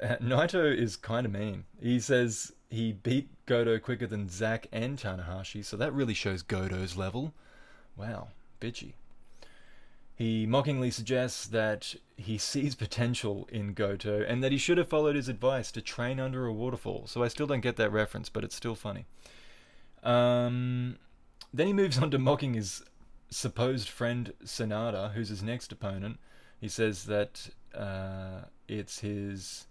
Naito is kind of mean. He says he beat Goto quicker than Zack and Tanahashi, so that really shows Goto's level. Wow, bitchy. He mockingly suggests that he sees potential in Goto and that he should have followed his advice to train under a waterfall. So I still don't get that reference, but it's still funny. Um, then he moves on to mocking his supposed friend Sanada, who's his next opponent, he says that uh, it's his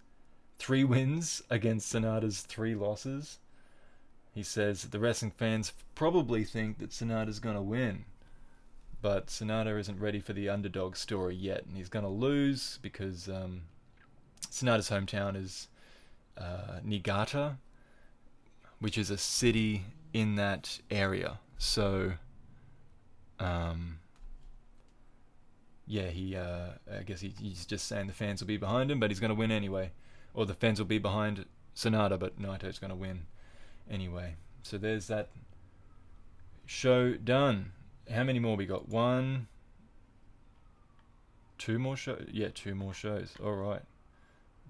three wins against Sanada's three losses. He says that the wrestling fans probably think that Sanada's going to win, but Sanada isn't ready for the underdog story yet, and he's going to lose because um, Sanada's hometown is uh, Niigata, which is a city in that area. So um, yeah, he. Uh, I guess he, he's just saying the fans will be behind him, but he's going to win anyway, or the fans will be behind Sanada, but Naito's going to win anyway. So there's that show done. How many more we got? One, two more shows. Yeah, two more shows. All right.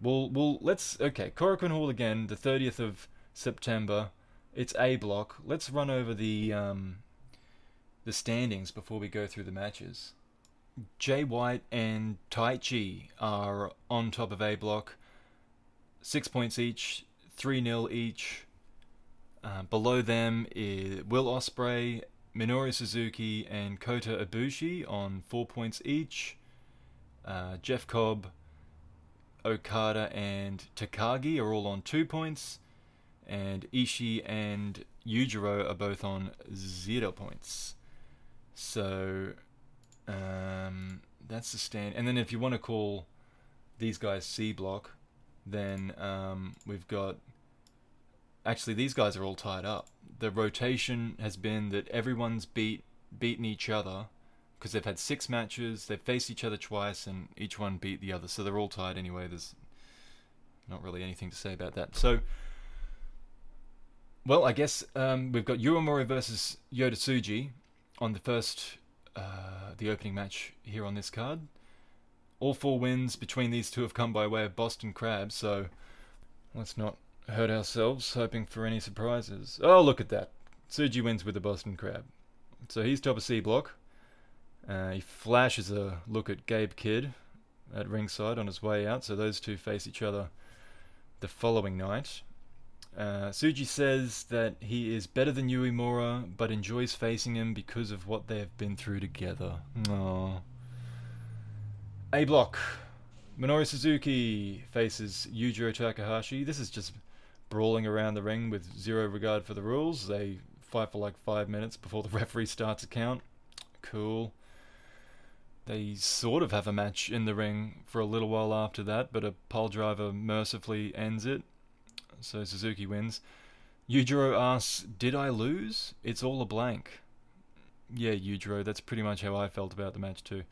Well, well, let's okay. Korakuen Hall again, the thirtieth of September. It's A block. Let's run over the um, the standings before we go through the matches. Jay White and Taichi are on top of A block, six points each, 3 0 each. Uh, below them is Will Ospreay, Minoru Suzuki, and Kota Ibushi on four points each. Uh, Jeff Cobb, Okada, and Takagi are all on two points, and Ishii and Yujiro are both on zero points. So um, that's the stand. And then if you want to call these guys C block, then um, we've got. Actually, these guys are all tied up. The rotation has been that everyone's beat beaten each other because they've had six matches. They've faced each other twice, and each one beat the other. So they're all tied anyway. There's not really anything to say about that. So, well, I guess um, we've got Uemura versus Yota Tsuji on the first, uh, the opening match here on this card. All four wins between these two have come by way of Boston Crab, so let's not hurt ourselves hoping for any surprises. Oh, look at that. Tsuji wins with the Boston Crab. So he's top of C block. Uh, he flashes a look at Gabe Kidd at ringside on his way out, so those two face each other the following night. Uh, Tsuji says that he is better than Uemura, but enjoys facing him because of what they have been through together. Aww. A block. Minoru Suzuki faces Yujiro Takahashi. This is just brawling around the ring with zero regard for the rules. They fight for like five minutes before the referee starts a count. Cool. They sort of have a match in the ring for a little while after that, but a pile driver mercifully ends it so Suzuki wins. Yujiro asks, Did I lose? It's all a blank. Yeah, Yujiro, that's pretty much how I felt about the match too.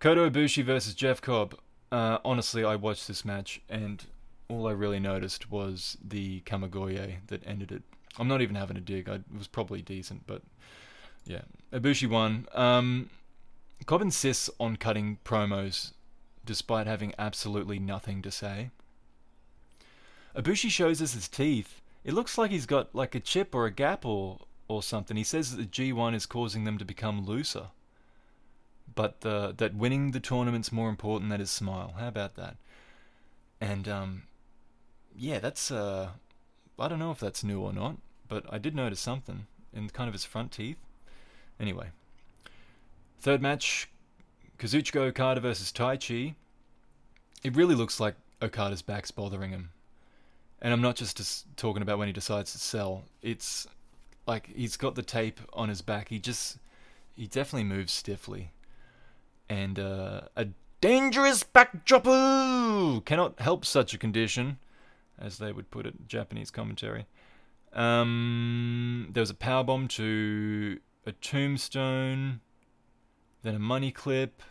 Kota Ibushi versus Jeff Cobb. Uh, honestly, I watched this match and all I really noticed was the Kamigoye that ended it. I'm not even having a dig. I, it was probably decent, but yeah. Ibushi won. Um, Cobb insists on cutting promos despite having absolutely nothing to say. Ibushi shows us his teeth. It looks like he's got like a chip or a gap or or something. He says that the G1 is causing them to become looser. But uh, that winning the tournament's more important than his smile. How about that? And um, yeah, that's uh, I don't know if that's new or not, but I did notice something in kind of his front teeth. Anyway, third match, Kazuchika Okada versus Taichi. It really looks like Okada's back's bothering him, and I'm not just talking about when he decides to sell. It's like he's got the tape on his back. He just he definitely moves stiffly, and uh, a dangerous backdropper cannot help such a condition, as they would put it, Japanese commentary. Um, there was a power bomb to a tombstone, then a money clip.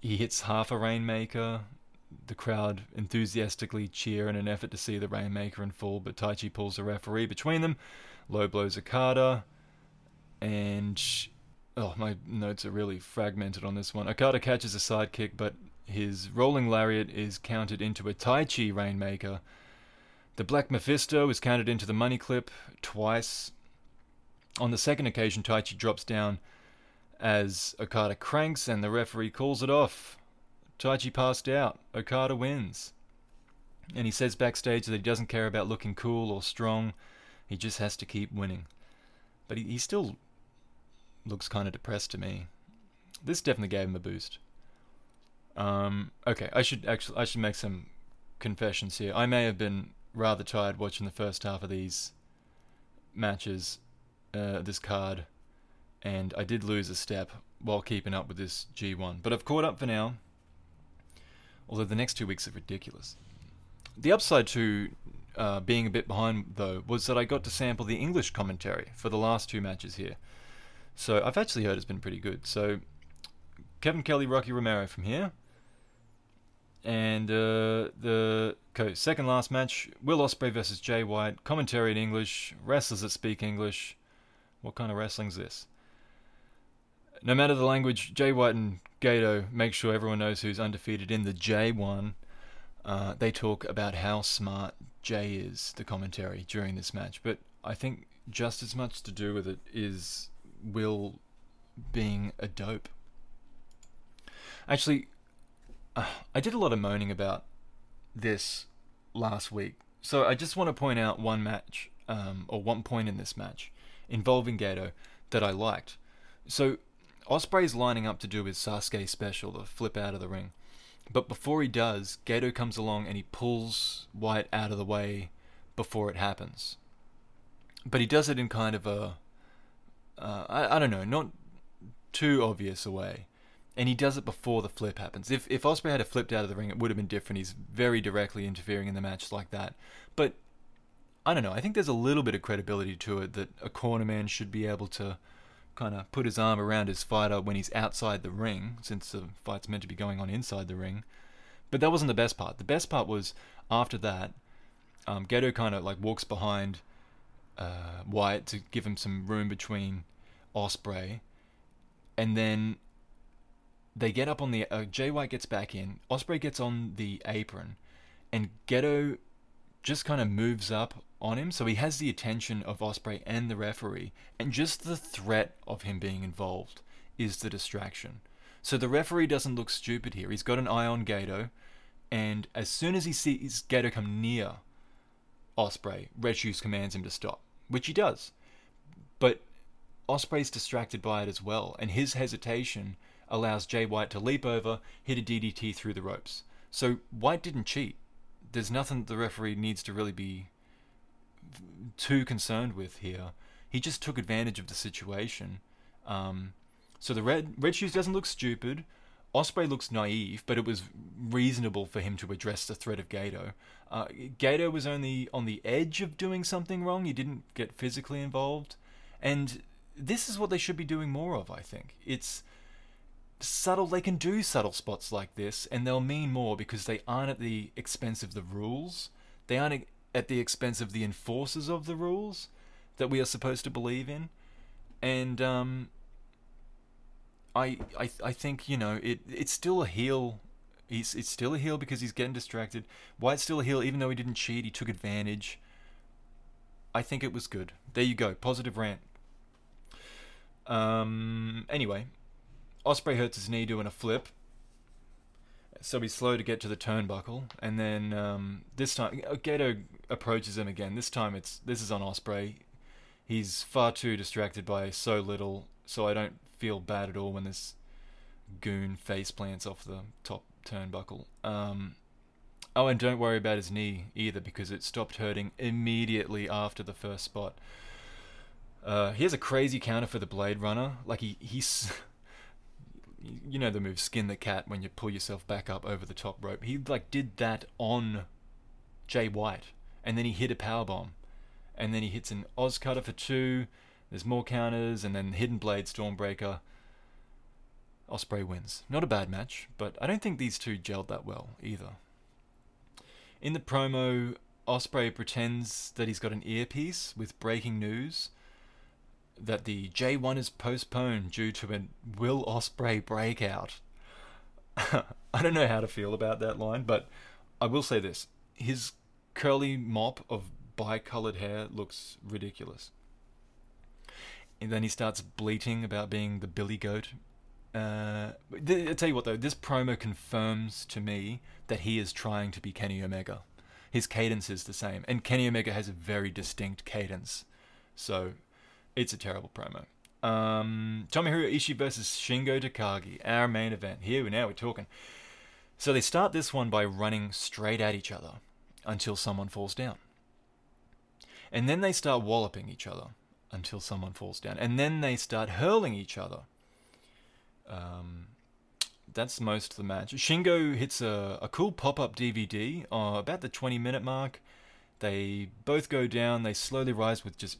He hits half a rainmaker. The crowd enthusiastically cheer in an effort to see the rainmaker in full, but Taichi pulls the referee between them. Low blows Okada, and oh, my notes are really fragmented on this one. Okada catches a sidekick, but his rolling lariat is counted into a Taichi rainmaker. The Black Mephisto is counted into the money clip twice. On the second occasion, Taichi drops down as Okada cranks and the referee calls it off. Taichi passed out. Okada wins. And he says backstage that he doesn't care about looking cool or strong. He just has to keep winning. But he, he still looks kind of depressed to me. This definitely gave him a boost. Um, okay, I should actually I should make some confessions here. I may have been rather tired watching the first half of these matches, uh, this card, and I did lose a step while keeping up with this G1. But I've caught up for now. Although the next two weeks are ridiculous. The upside to uh, being a bit behind, though, was that I got to sample the English commentary for the last two matches here. So I've actually heard it's been pretty good. So Kevin Kelly, Rocky Romero from here. And uh, the okay, second last match, Will Ospreay versus Jay White. Commentary in English, wrestlers that speak English. What kind of wrestling's this? No matter the language, Jay White and Gedo make sure everyone knows who's undefeated in the J1. Uh, they talk about how smart Jay is, the commentary, during this match. But I think just as much to do with it is Will being a dope. Actually, uh, I did a lot of moaning about this last week. So I just want to point out one match, um, or one point in this match involving Gedo that I liked. So Ospreay's lining up to do his Sasuke special, the flip out of the ring. But before he does, Gedo comes along and he pulls White out of the way before it happens. But he does it in kind of a uh, I, I don't know, not too obvious a way. And he does it before the flip happens. If if Ospreay had flipped out of the ring, it would have been different. He's very directly interfering in the match like that. But I don't know. I think there's a little bit of credibility to it that a cornerman should be able to kind of put his arm around his fighter when he's outside the ring, since the fight's meant to be going on inside the ring. But that wasn't the best part. The best part was after that, um, kind of like walks behind uh, White to give him some room between Ospreay, and then they get up on the uh, Jay White gets back in. Ospreay gets on the apron, and Gedo just kind of moves up on him, so he has the attention of Ospreay and the referee, and just the threat of him being involved is the distraction. So the referee doesn't look stupid here. He's got an eye on Gedo, and as soon as he sees Gedo come near Ospreay, Red Shoes commands him to stop which he does. But Ospreay's distracted by it as well, and his hesitation allows Jay White to leap over, hit a DDT through the ropes. So White didn't cheat. There's nothing the referee needs to really be too concerned with here. He just took advantage of the situation. Um, so the red red shoes doesn't look stupid. Ospreay looks naive, but it was reasonable for him to address the threat of Gedo. Uh, Gedo was only on the edge of doing something wrong. He didn't get physically involved, and this is what they should be doing more of. I think it's subtle. They can do subtle spots like this, and they'll mean more because they aren't at the expense of the rules. They aren't at the expense of the enforcers of the rules that we are supposed to believe in, and um, I, I I think you know it. It's still a heel. He's it's still a heel because he's getting distracted. White's still a heel even though he didn't cheat. He took advantage. I think it was good. There you go. Positive rant. Um. Anyway, Ospreay hurts his knee doing a flip. So he's slow to get to the turnbuckle, and then um, this time Gedo approaches him again. This time it's this is on Ospreay. He's far too distracted by so little, so I don't feel bad at all when this goon face plants off the top turnbuckle. Um, oh, and don't worry about his knee either because it stopped hurting immediately after the first spot. Uh, he has a crazy counter for the Blade Runner. Like he he's, you know the move skin the cat when you pull yourself back up over the top rope. He like did that on Jay White, and then he hit a power bomb, and then he hits an OsCutter for two. There's more counters, and then Hidden Blade Stormbreaker. Ospreay wins. Not a bad match, but I don't think these two gelled that well either. In the promo, Ospreay pretends that he's got an earpiece with breaking news that the G1 is postponed due to a Will Ospreay breakout. I don't know how to feel about that line, but I will say this: his curly mop of bi-colored hair looks ridiculous. And then he starts bleating about being the Billy Goat uh, th- I tell you what though, this promo confirms to me that he is trying to be Kenny Omega. His cadence is the same, and Kenny Omega has a very distinct cadence, so it's a terrible promo. Um, Tomohiro Ishii versus Shingo Takagi, our main event. Here we now we're talking. So they start this one by running straight at each other until someone falls down, and then they start walloping each other until someone falls down, and then they start hurling each other um, that's most of the match. Shingo hits a, a cool pop up DVD uh, about the 20 minute mark. They both go down, they slowly rise with just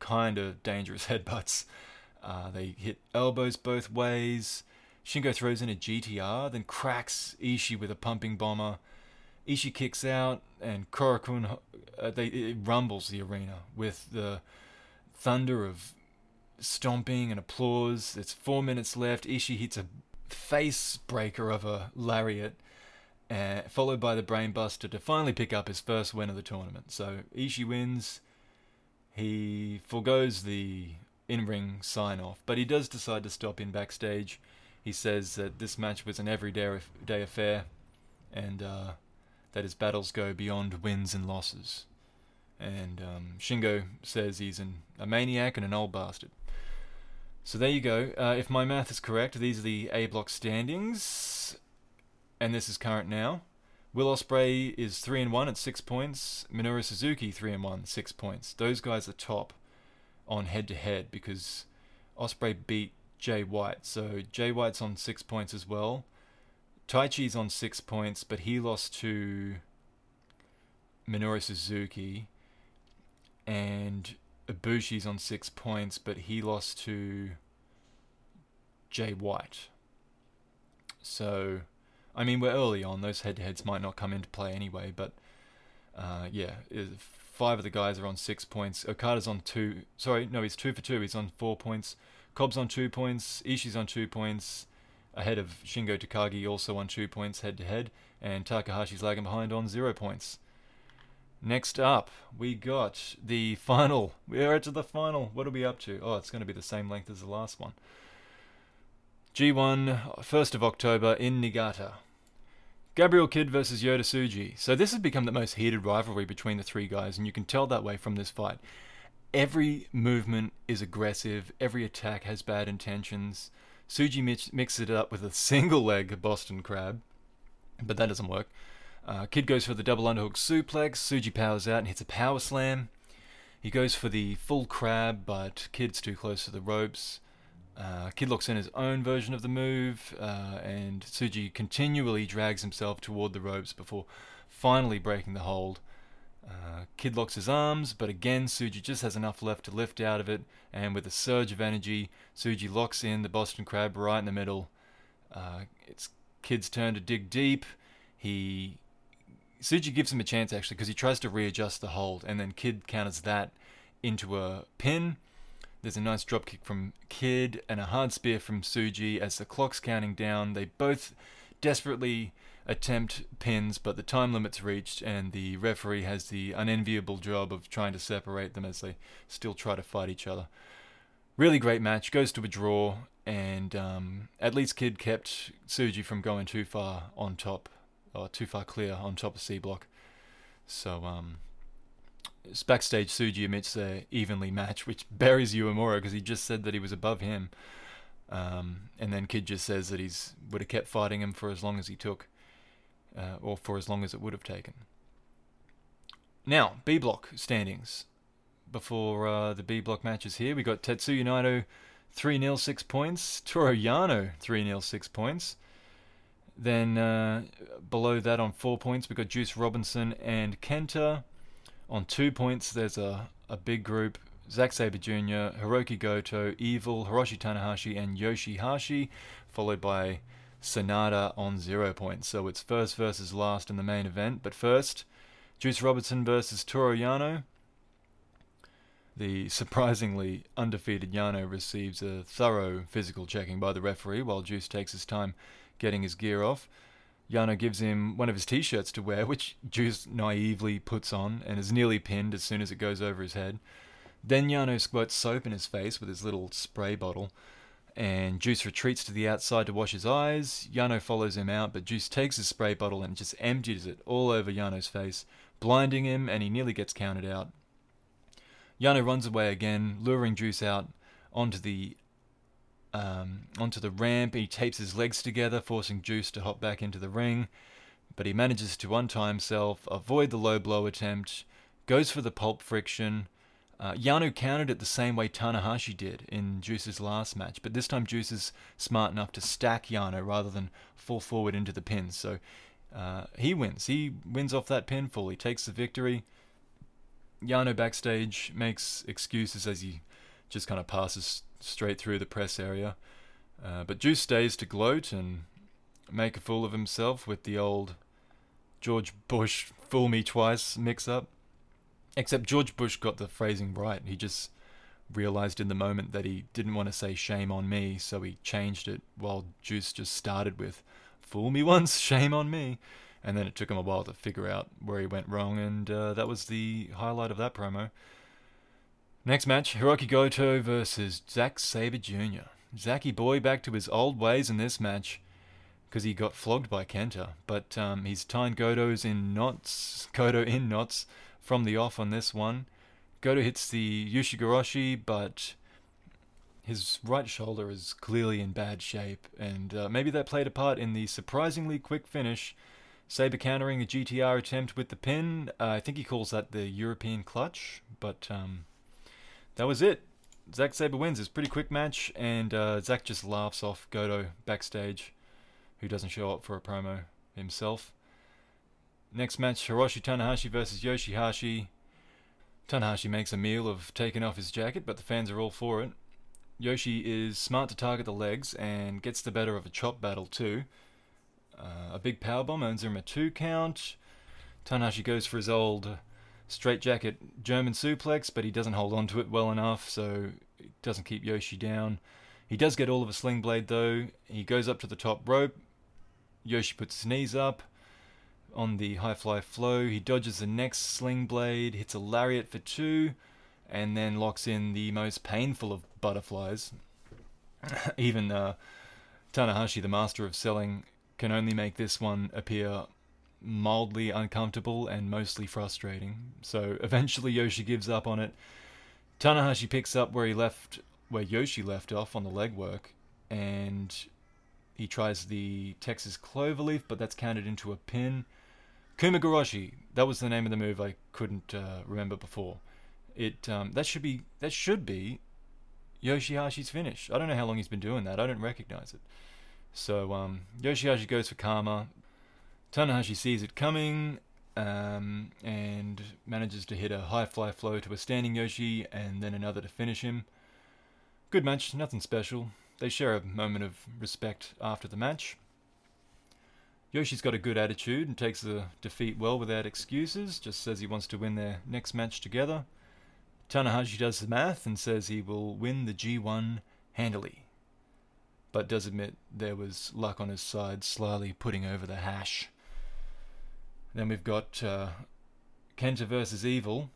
kind of dangerous headbutts. Uh, they hit elbows both ways. Shingo throws in a GTR, then cracks Ishii with a pumping bomber. Ishii kicks out, and Korakuen uh, they rumbles the arena with the thunder of stomping and applause. It's four minutes left. Ishii hits a face breaker of a lariat, uh, followed by the brainbuster to finally pick up his first win of the tournament. So Ishii wins. He foregoes the in-ring sign-off, but he does decide to stop in backstage. He says that this match was an everyday day affair, and uh, that his battles go beyond wins and losses. And um, Shingo says he's an, a maniac and an old bastard. So there you go. Uh, if my math is correct, these are the A block standings, and this is current now. Will Ospreay is three and one at six points. Minoru Suzuki three and one, six points. Those guys are top on head to head because Ospreay beat Jay White. So Jay White's on six points as well. Taichi's on six points, but he lost to Minoru Suzuki, and Ibushi's on six points, but he lost to Jay White. So, I mean, we're early on. Those head-to-heads might not come into play anyway, but uh, yeah, five of the guys are on six points. Okada's on two. Sorry, no, he's two for two. He's on four points. Cobb's on two points. Ishii's on two points, ahead of Shingo Takagi, also on two points head-to-head, and Takahashi's lagging behind on zero points. Next up, we got the final. We are to the final. What are we up to? Oh, it's going to be the same length as the last one. G1, 1st of October in Niigata. Gabriel Kidd versus Yota Tsuji. So this has become the most heated rivalry between the three guys, and you can tell that way from this fight. Every movement is aggressive. Every attack has bad intentions. Tsuji mix- mixes it up with a single leg Boston Crab, but that doesn't work. Uh, Kidd goes for the double underhook suplex. Tsuji powers out and hits a power slam. He goes for the full crab, but Kidd's too close to the ropes. Uh, Kidd locks in his own version of the move, uh, and Tsuji continually drags himself toward the ropes before finally breaking the hold. Uh, Kidd locks his arms, but again, Tsuji just has enough left to lift out of it, and with a surge of energy, Tsuji locks in the Boston Crab right in the middle. Uh, it's Kidd's turn to dig deep. He Tsuji gives him a chance actually because he tries to readjust the hold, and then Kidd counters that into a pin. There's a nice drop kick from Kidd and a hard spear from Tsuji as the clock's counting down. They both desperately attempt pins, but the time limit's reached, and the referee has the unenviable job of trying to separate them as they still try to fight each other. Really great match, goes to a draw, and um, at least Kidd kept Tsuji from going too far on top, or too far clear on top of C block. So um, backstage, Tsuji admits they evenly match, which buries Uemura because he just said that he was above him. Um, and then Kidd just says that he's would have kept fighting him for as long as he took, uh, or for as long as it would have taken. Now, B block standings. Before uh, the B block matches here, we got Tetsuya Naito 3 0 6 points, Toru Yano 3 0 6 points. Then uh, below that on 4 points, we've got Juice Robinson and Kenta. On 2 points, there's a, a big group Zack Sabre Jr., Hiroki Goto, Evil, Hiroshi Tanahashi, and Yoshihashi, followed by Sanada on zero points. So it's first versus last in the main event. But first, Juice Robinson versus Toru Yano. The surprisingly undefeated Yano receives a thorough physical checking by the referee while Juice takes his time getting his gear off. Yano gives him one of his t shirts to wear, which Juice naively puts on and is nearly pinned as soon as it goes over his head. Then Yano squirts soap in his face with his little spray bottle, and Juice retreats to the outside to wash his eyes. Yano follows him out, but Juice takes his spray bottle and just empties it all over Yano's face, blinding him, and he nearly gets counted out. Yano runs away again, luring Juice out onto the um, onto the ramp. He tapes his legs together, forcing Juice to hop back into the ring. But he manages to untie himself, avoid the low blow attempt, goes for the pulp friction, uh, Yano countered it the same way Tanahashi did in Juice's last match, but this time Juice is smart enough to stack Yano rather than fall forward into the pin. So uh, he wins. He wins off that pinfall. He takes the victory. Yano backstage makes excuses as he just kind of passes straight through the press area. Uh, but Juice stays to gloat and make a fool of himself with the old George Bush fool me twice mix up. Except George Bush got the phrasing right. He just realized in the moment that he didn't want to say shame on me, so he changed it while Juice just started with fool me once, shame on me. And then it took him a while to figure out where he went wrong, and uh, that was the highlight of that promo. Next match Hiroki Goto versus Zack Sabre Jr. Zacky boy back to his old ways in this match because he got flogged by Kenta, but um, he's tying Goto's in knots, Goto in knots, from the off on this one. Goto hits the Ushigoroshi, but his right shoulder is clearly in bad shape, and uh, maybe that played a part in the surprisingly quick finish. Sabre countering a GTR attempt with the pin. Uh, I think he calls that the European clutch, but um, that was it. Zack Sabre wins. It's pretty quick match, and uh, Zack just laughs off Goto backstage, who doesn't show up for a promo himself. Next match, Hiroshi Tanahashi versus Yoshihashi. Tanahashi makes a meal of taking off his jacket, but the fans are all for it. Yoshi is smart to target the legs and gets the better of a chop battle too. Uh, a big powerbomb earns him a two count. Tanahashi goes for his old straight jacket German suplex, but he doesn't hold on to it well enough, so it doesn't keep Yoshi down. He does get all of a sling blade though. He goes up to the top rope. Yoshi puts his knees up on the high fly flow. He dodges the next sling blade, hits a lariat for two, and then locks in the most painful of butterflies. Even uh, Tanahashi, the master of selling, can only make this one appear mildly uncomfortable and mostly frustrating. So eventually Yoshi gives up on it. Tanahashi picks up where he left where Yoshi left off on the legwork and he tries the Texas Cloverleaf, but that's counted into a pin. Kumagoroshi. That was the name of the move I couldn't uh, remember before. It um, that should be that should be Yoshihashi's finish. I don't know how long he's been doing that. I don't recognize it. So um, Yoshihashi goes for karma. Tanahashi sees it coming um, and manages to hit a high fly flow to a standing Yoshi and then another to finish him. Good match, nothing special. They share a moment of respect after the match. Yoshi's got a good attitude and takes the defeat well without excuses, just says he wants to win their next match together. Tanahashi does the math and says he will win the G1 handily, but does admit there was luck on his side, slyly putting over the hash. Then we've got uh, Kenta versus Evil.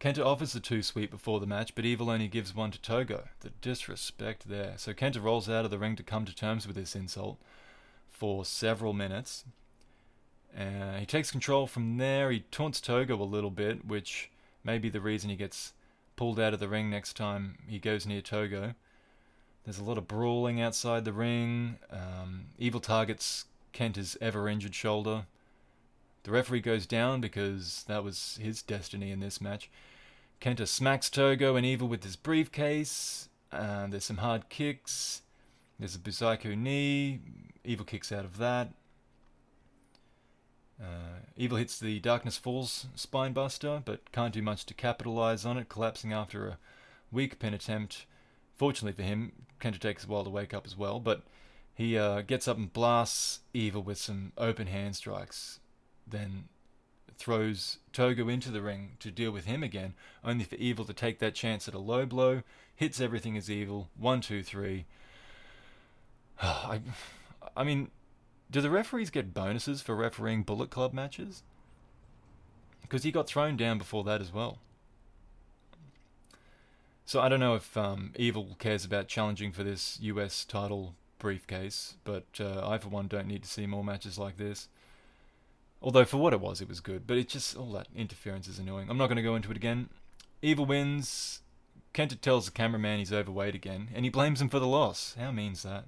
Kenta offers the Too Sweet before the match, but Evil only gives one to Togo. The disrespect there. So Kenta rolls out of the ring to come to terms with this insult for several minutes. Uh, he takes control from there. He taunts Togo a little bit, which may be the reason he gets pulled out of the ring next time he goes near Togo. There's a lot of brawling outside the ring. Um, Evil targets Kenta's ever injured shoulder. The referee goes down because that was his destiny in this match. Kenta smacks Togo and Evil with his briefcase. There's some hard kicks. There's a Busaiku knee. Evil kicks out of that. Uh, Evil hits the Darkness Falls spinebuster, but can't do much to capitalize on it, collapsing after a weak pin attempt. Fortunately for him, Kenta takes a while to wake up as well, but he uh, gets up and blasts Evil with some open hand strikes, then throws Togo into the ring to deal with him again, only for Evil to take that chance at a low blow, hits everything as Evil, one, two, three. I, I mean, do the referees get bonuses for refereeing Bullet Club matches? Because he got thrown down before that as well. So I don't know if um, Evil cares about challenging for this US title briefcase, but uh, I for one don't need to see more matches like this. Although for what it was, it was good, but it just all that interference is annoying. I'm not going to go into it again. Evil wins. Kenta tells the cameraman he's overweight again, and he blames him for the loss. How mean's that?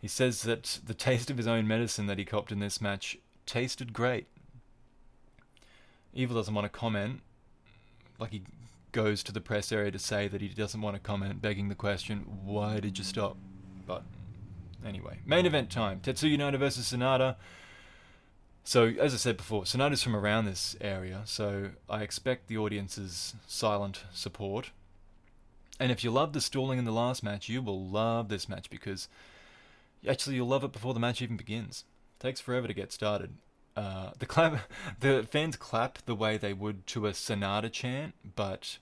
He says that the taste of his own medicine that he copped in this match tasted great. Evil doesn't want to comment. Like he goes to the press area to say that he doesn't want to comment, begging the question, why did you stop? But anyway, main event time. Tetsuya Naito versus Sanada. So, as I said before, Sanada's from around this area, so I expect the audience's silent support. And if you loved the stalling in the last match, you will love this match because Actually, you'll love it before the match even begins. It takes forever to get started. Uh, the clap, the fans clap the way they would to a Sanada chant, but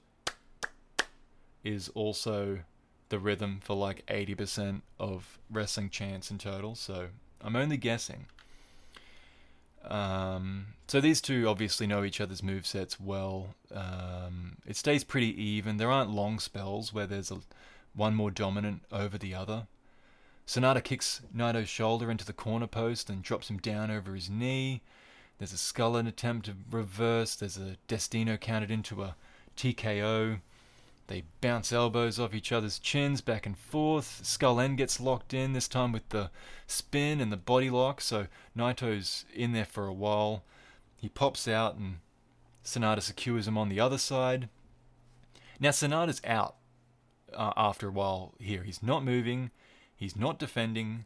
is also the rhythm for like 80% of wrestling chants in total. So I'm only guessing. Um, so these two obviously know each other's move sets well. Um, it stays pretty even. There aren't long spells where there's a, one more dominant over the other. Sanada kicks Naito's shoulder into the corner post and drops him down over his knee. There's a Skull End attempt to reverse. There's a Destino counted into a TKO. They bounce elbows off each other's chins back and forth. Skull End gets locked in, this time with the spin and the body lock, so Naito's in there for a while. He pops out and Sanada secures him on the other side. Now Sanada's out uh, after a while here. He's not moving. He's not defending.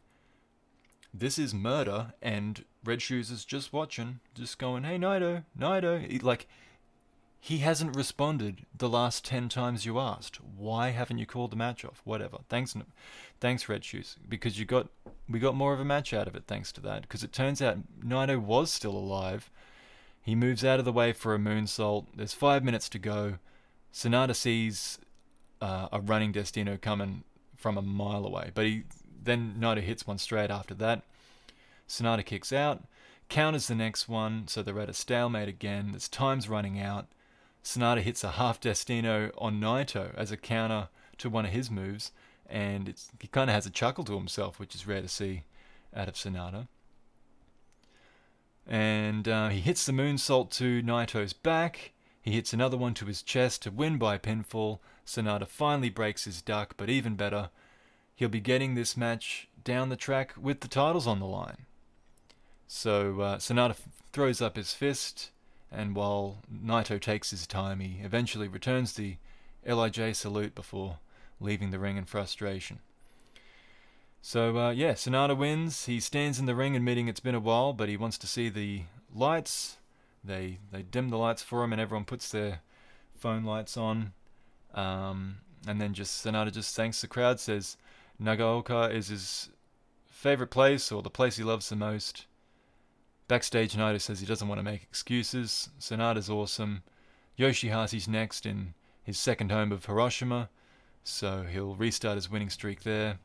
This is murder, and Red Shoes is just watching, just going, "Hey, Naito, Naito." Like, he hasn't responded the last ten times you asked. Why haven't you called the match off? Whatever. Thanks, thanks, Red Shoes, because you got we got more of a match out of it thanks to that. Because it turns out Naito was still alive. He moves out of the way for a moonsault. There's five minutes to go. Sanada sees uh, a running Destino coming from a mile away. But he then Naito hits one straight after that. Sanada kicks out, counters the next one, so they're at a stalemate again. There's time's running out. Sanada hits a half Destino on Naito as a counter to one of his moves, and he kind of has a chuckle to himself, which is rare to see out of Sanada. And uh, he hits the moonsault to Naito's back. He hits another one to his chest to win by pinfall. Sanada finally breaks his duck, but even better, he'll be getting this match down the track with the titles on the line. So uh, Sanada f- throws up his fist, and while Naito takes his time, he eventually returns the LIJ salute before leaving the ring in frustration. So uh, yeah, Sanada wins. He stands in the ring admitting it's been a while, but he wants to see the lights they they dim the lights for him, and everyone puts their phone lights on. Um, and then just Sanada just thanks the crowd, says Nagaoka is his favorite place or the place he loves the most. Backstage, Naito says he doesn't want to make excuses. Sanada's awesome. Yoshihashi's next in his second home of Hiroshima, so he'll restart his winning streak there.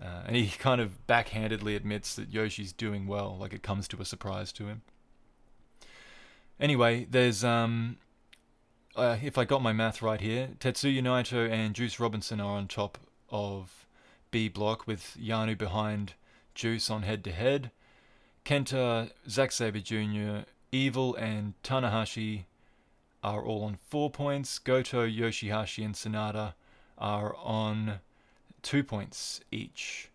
Uh, and he kind of backhandedly admits that Yoshi's doing well, like it comes to a surprise to him. Anyway, there's um, uh, if I got my math right here, Tetsuya Naito and Juice Robinson are on top of B block with Yano behind Juice on head to head. Kenta, Zack Sabre Jr., Evil, and Tanahashi are all on four points. Goto, Yoshihashi, and Sanada are on two points each.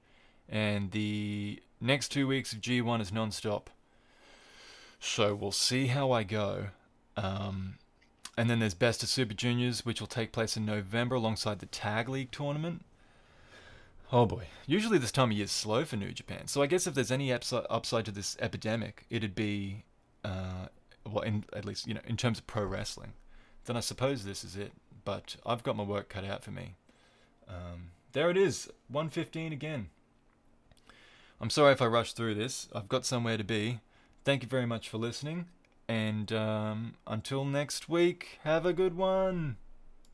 And the next two weeks of G1 is non stop. So we'll see how I go. Um, and then there's Best of Super Juniors, which will take place in November alongside the Tag League tournament. Oh boy. Usually this time of year is slow for New Japan. So I guess if there's any upside, upside to this epidemic, it'd be, uh, well, in, at least, you know, in terms of pro wrestling. Then I suppose this is it. But I've got my work cut out for me. Um, there it is, 115 again. I'm sorry if I rushed through this. I've got somewhere to be. Thank you very much for listening. And um, until next week, have a good one.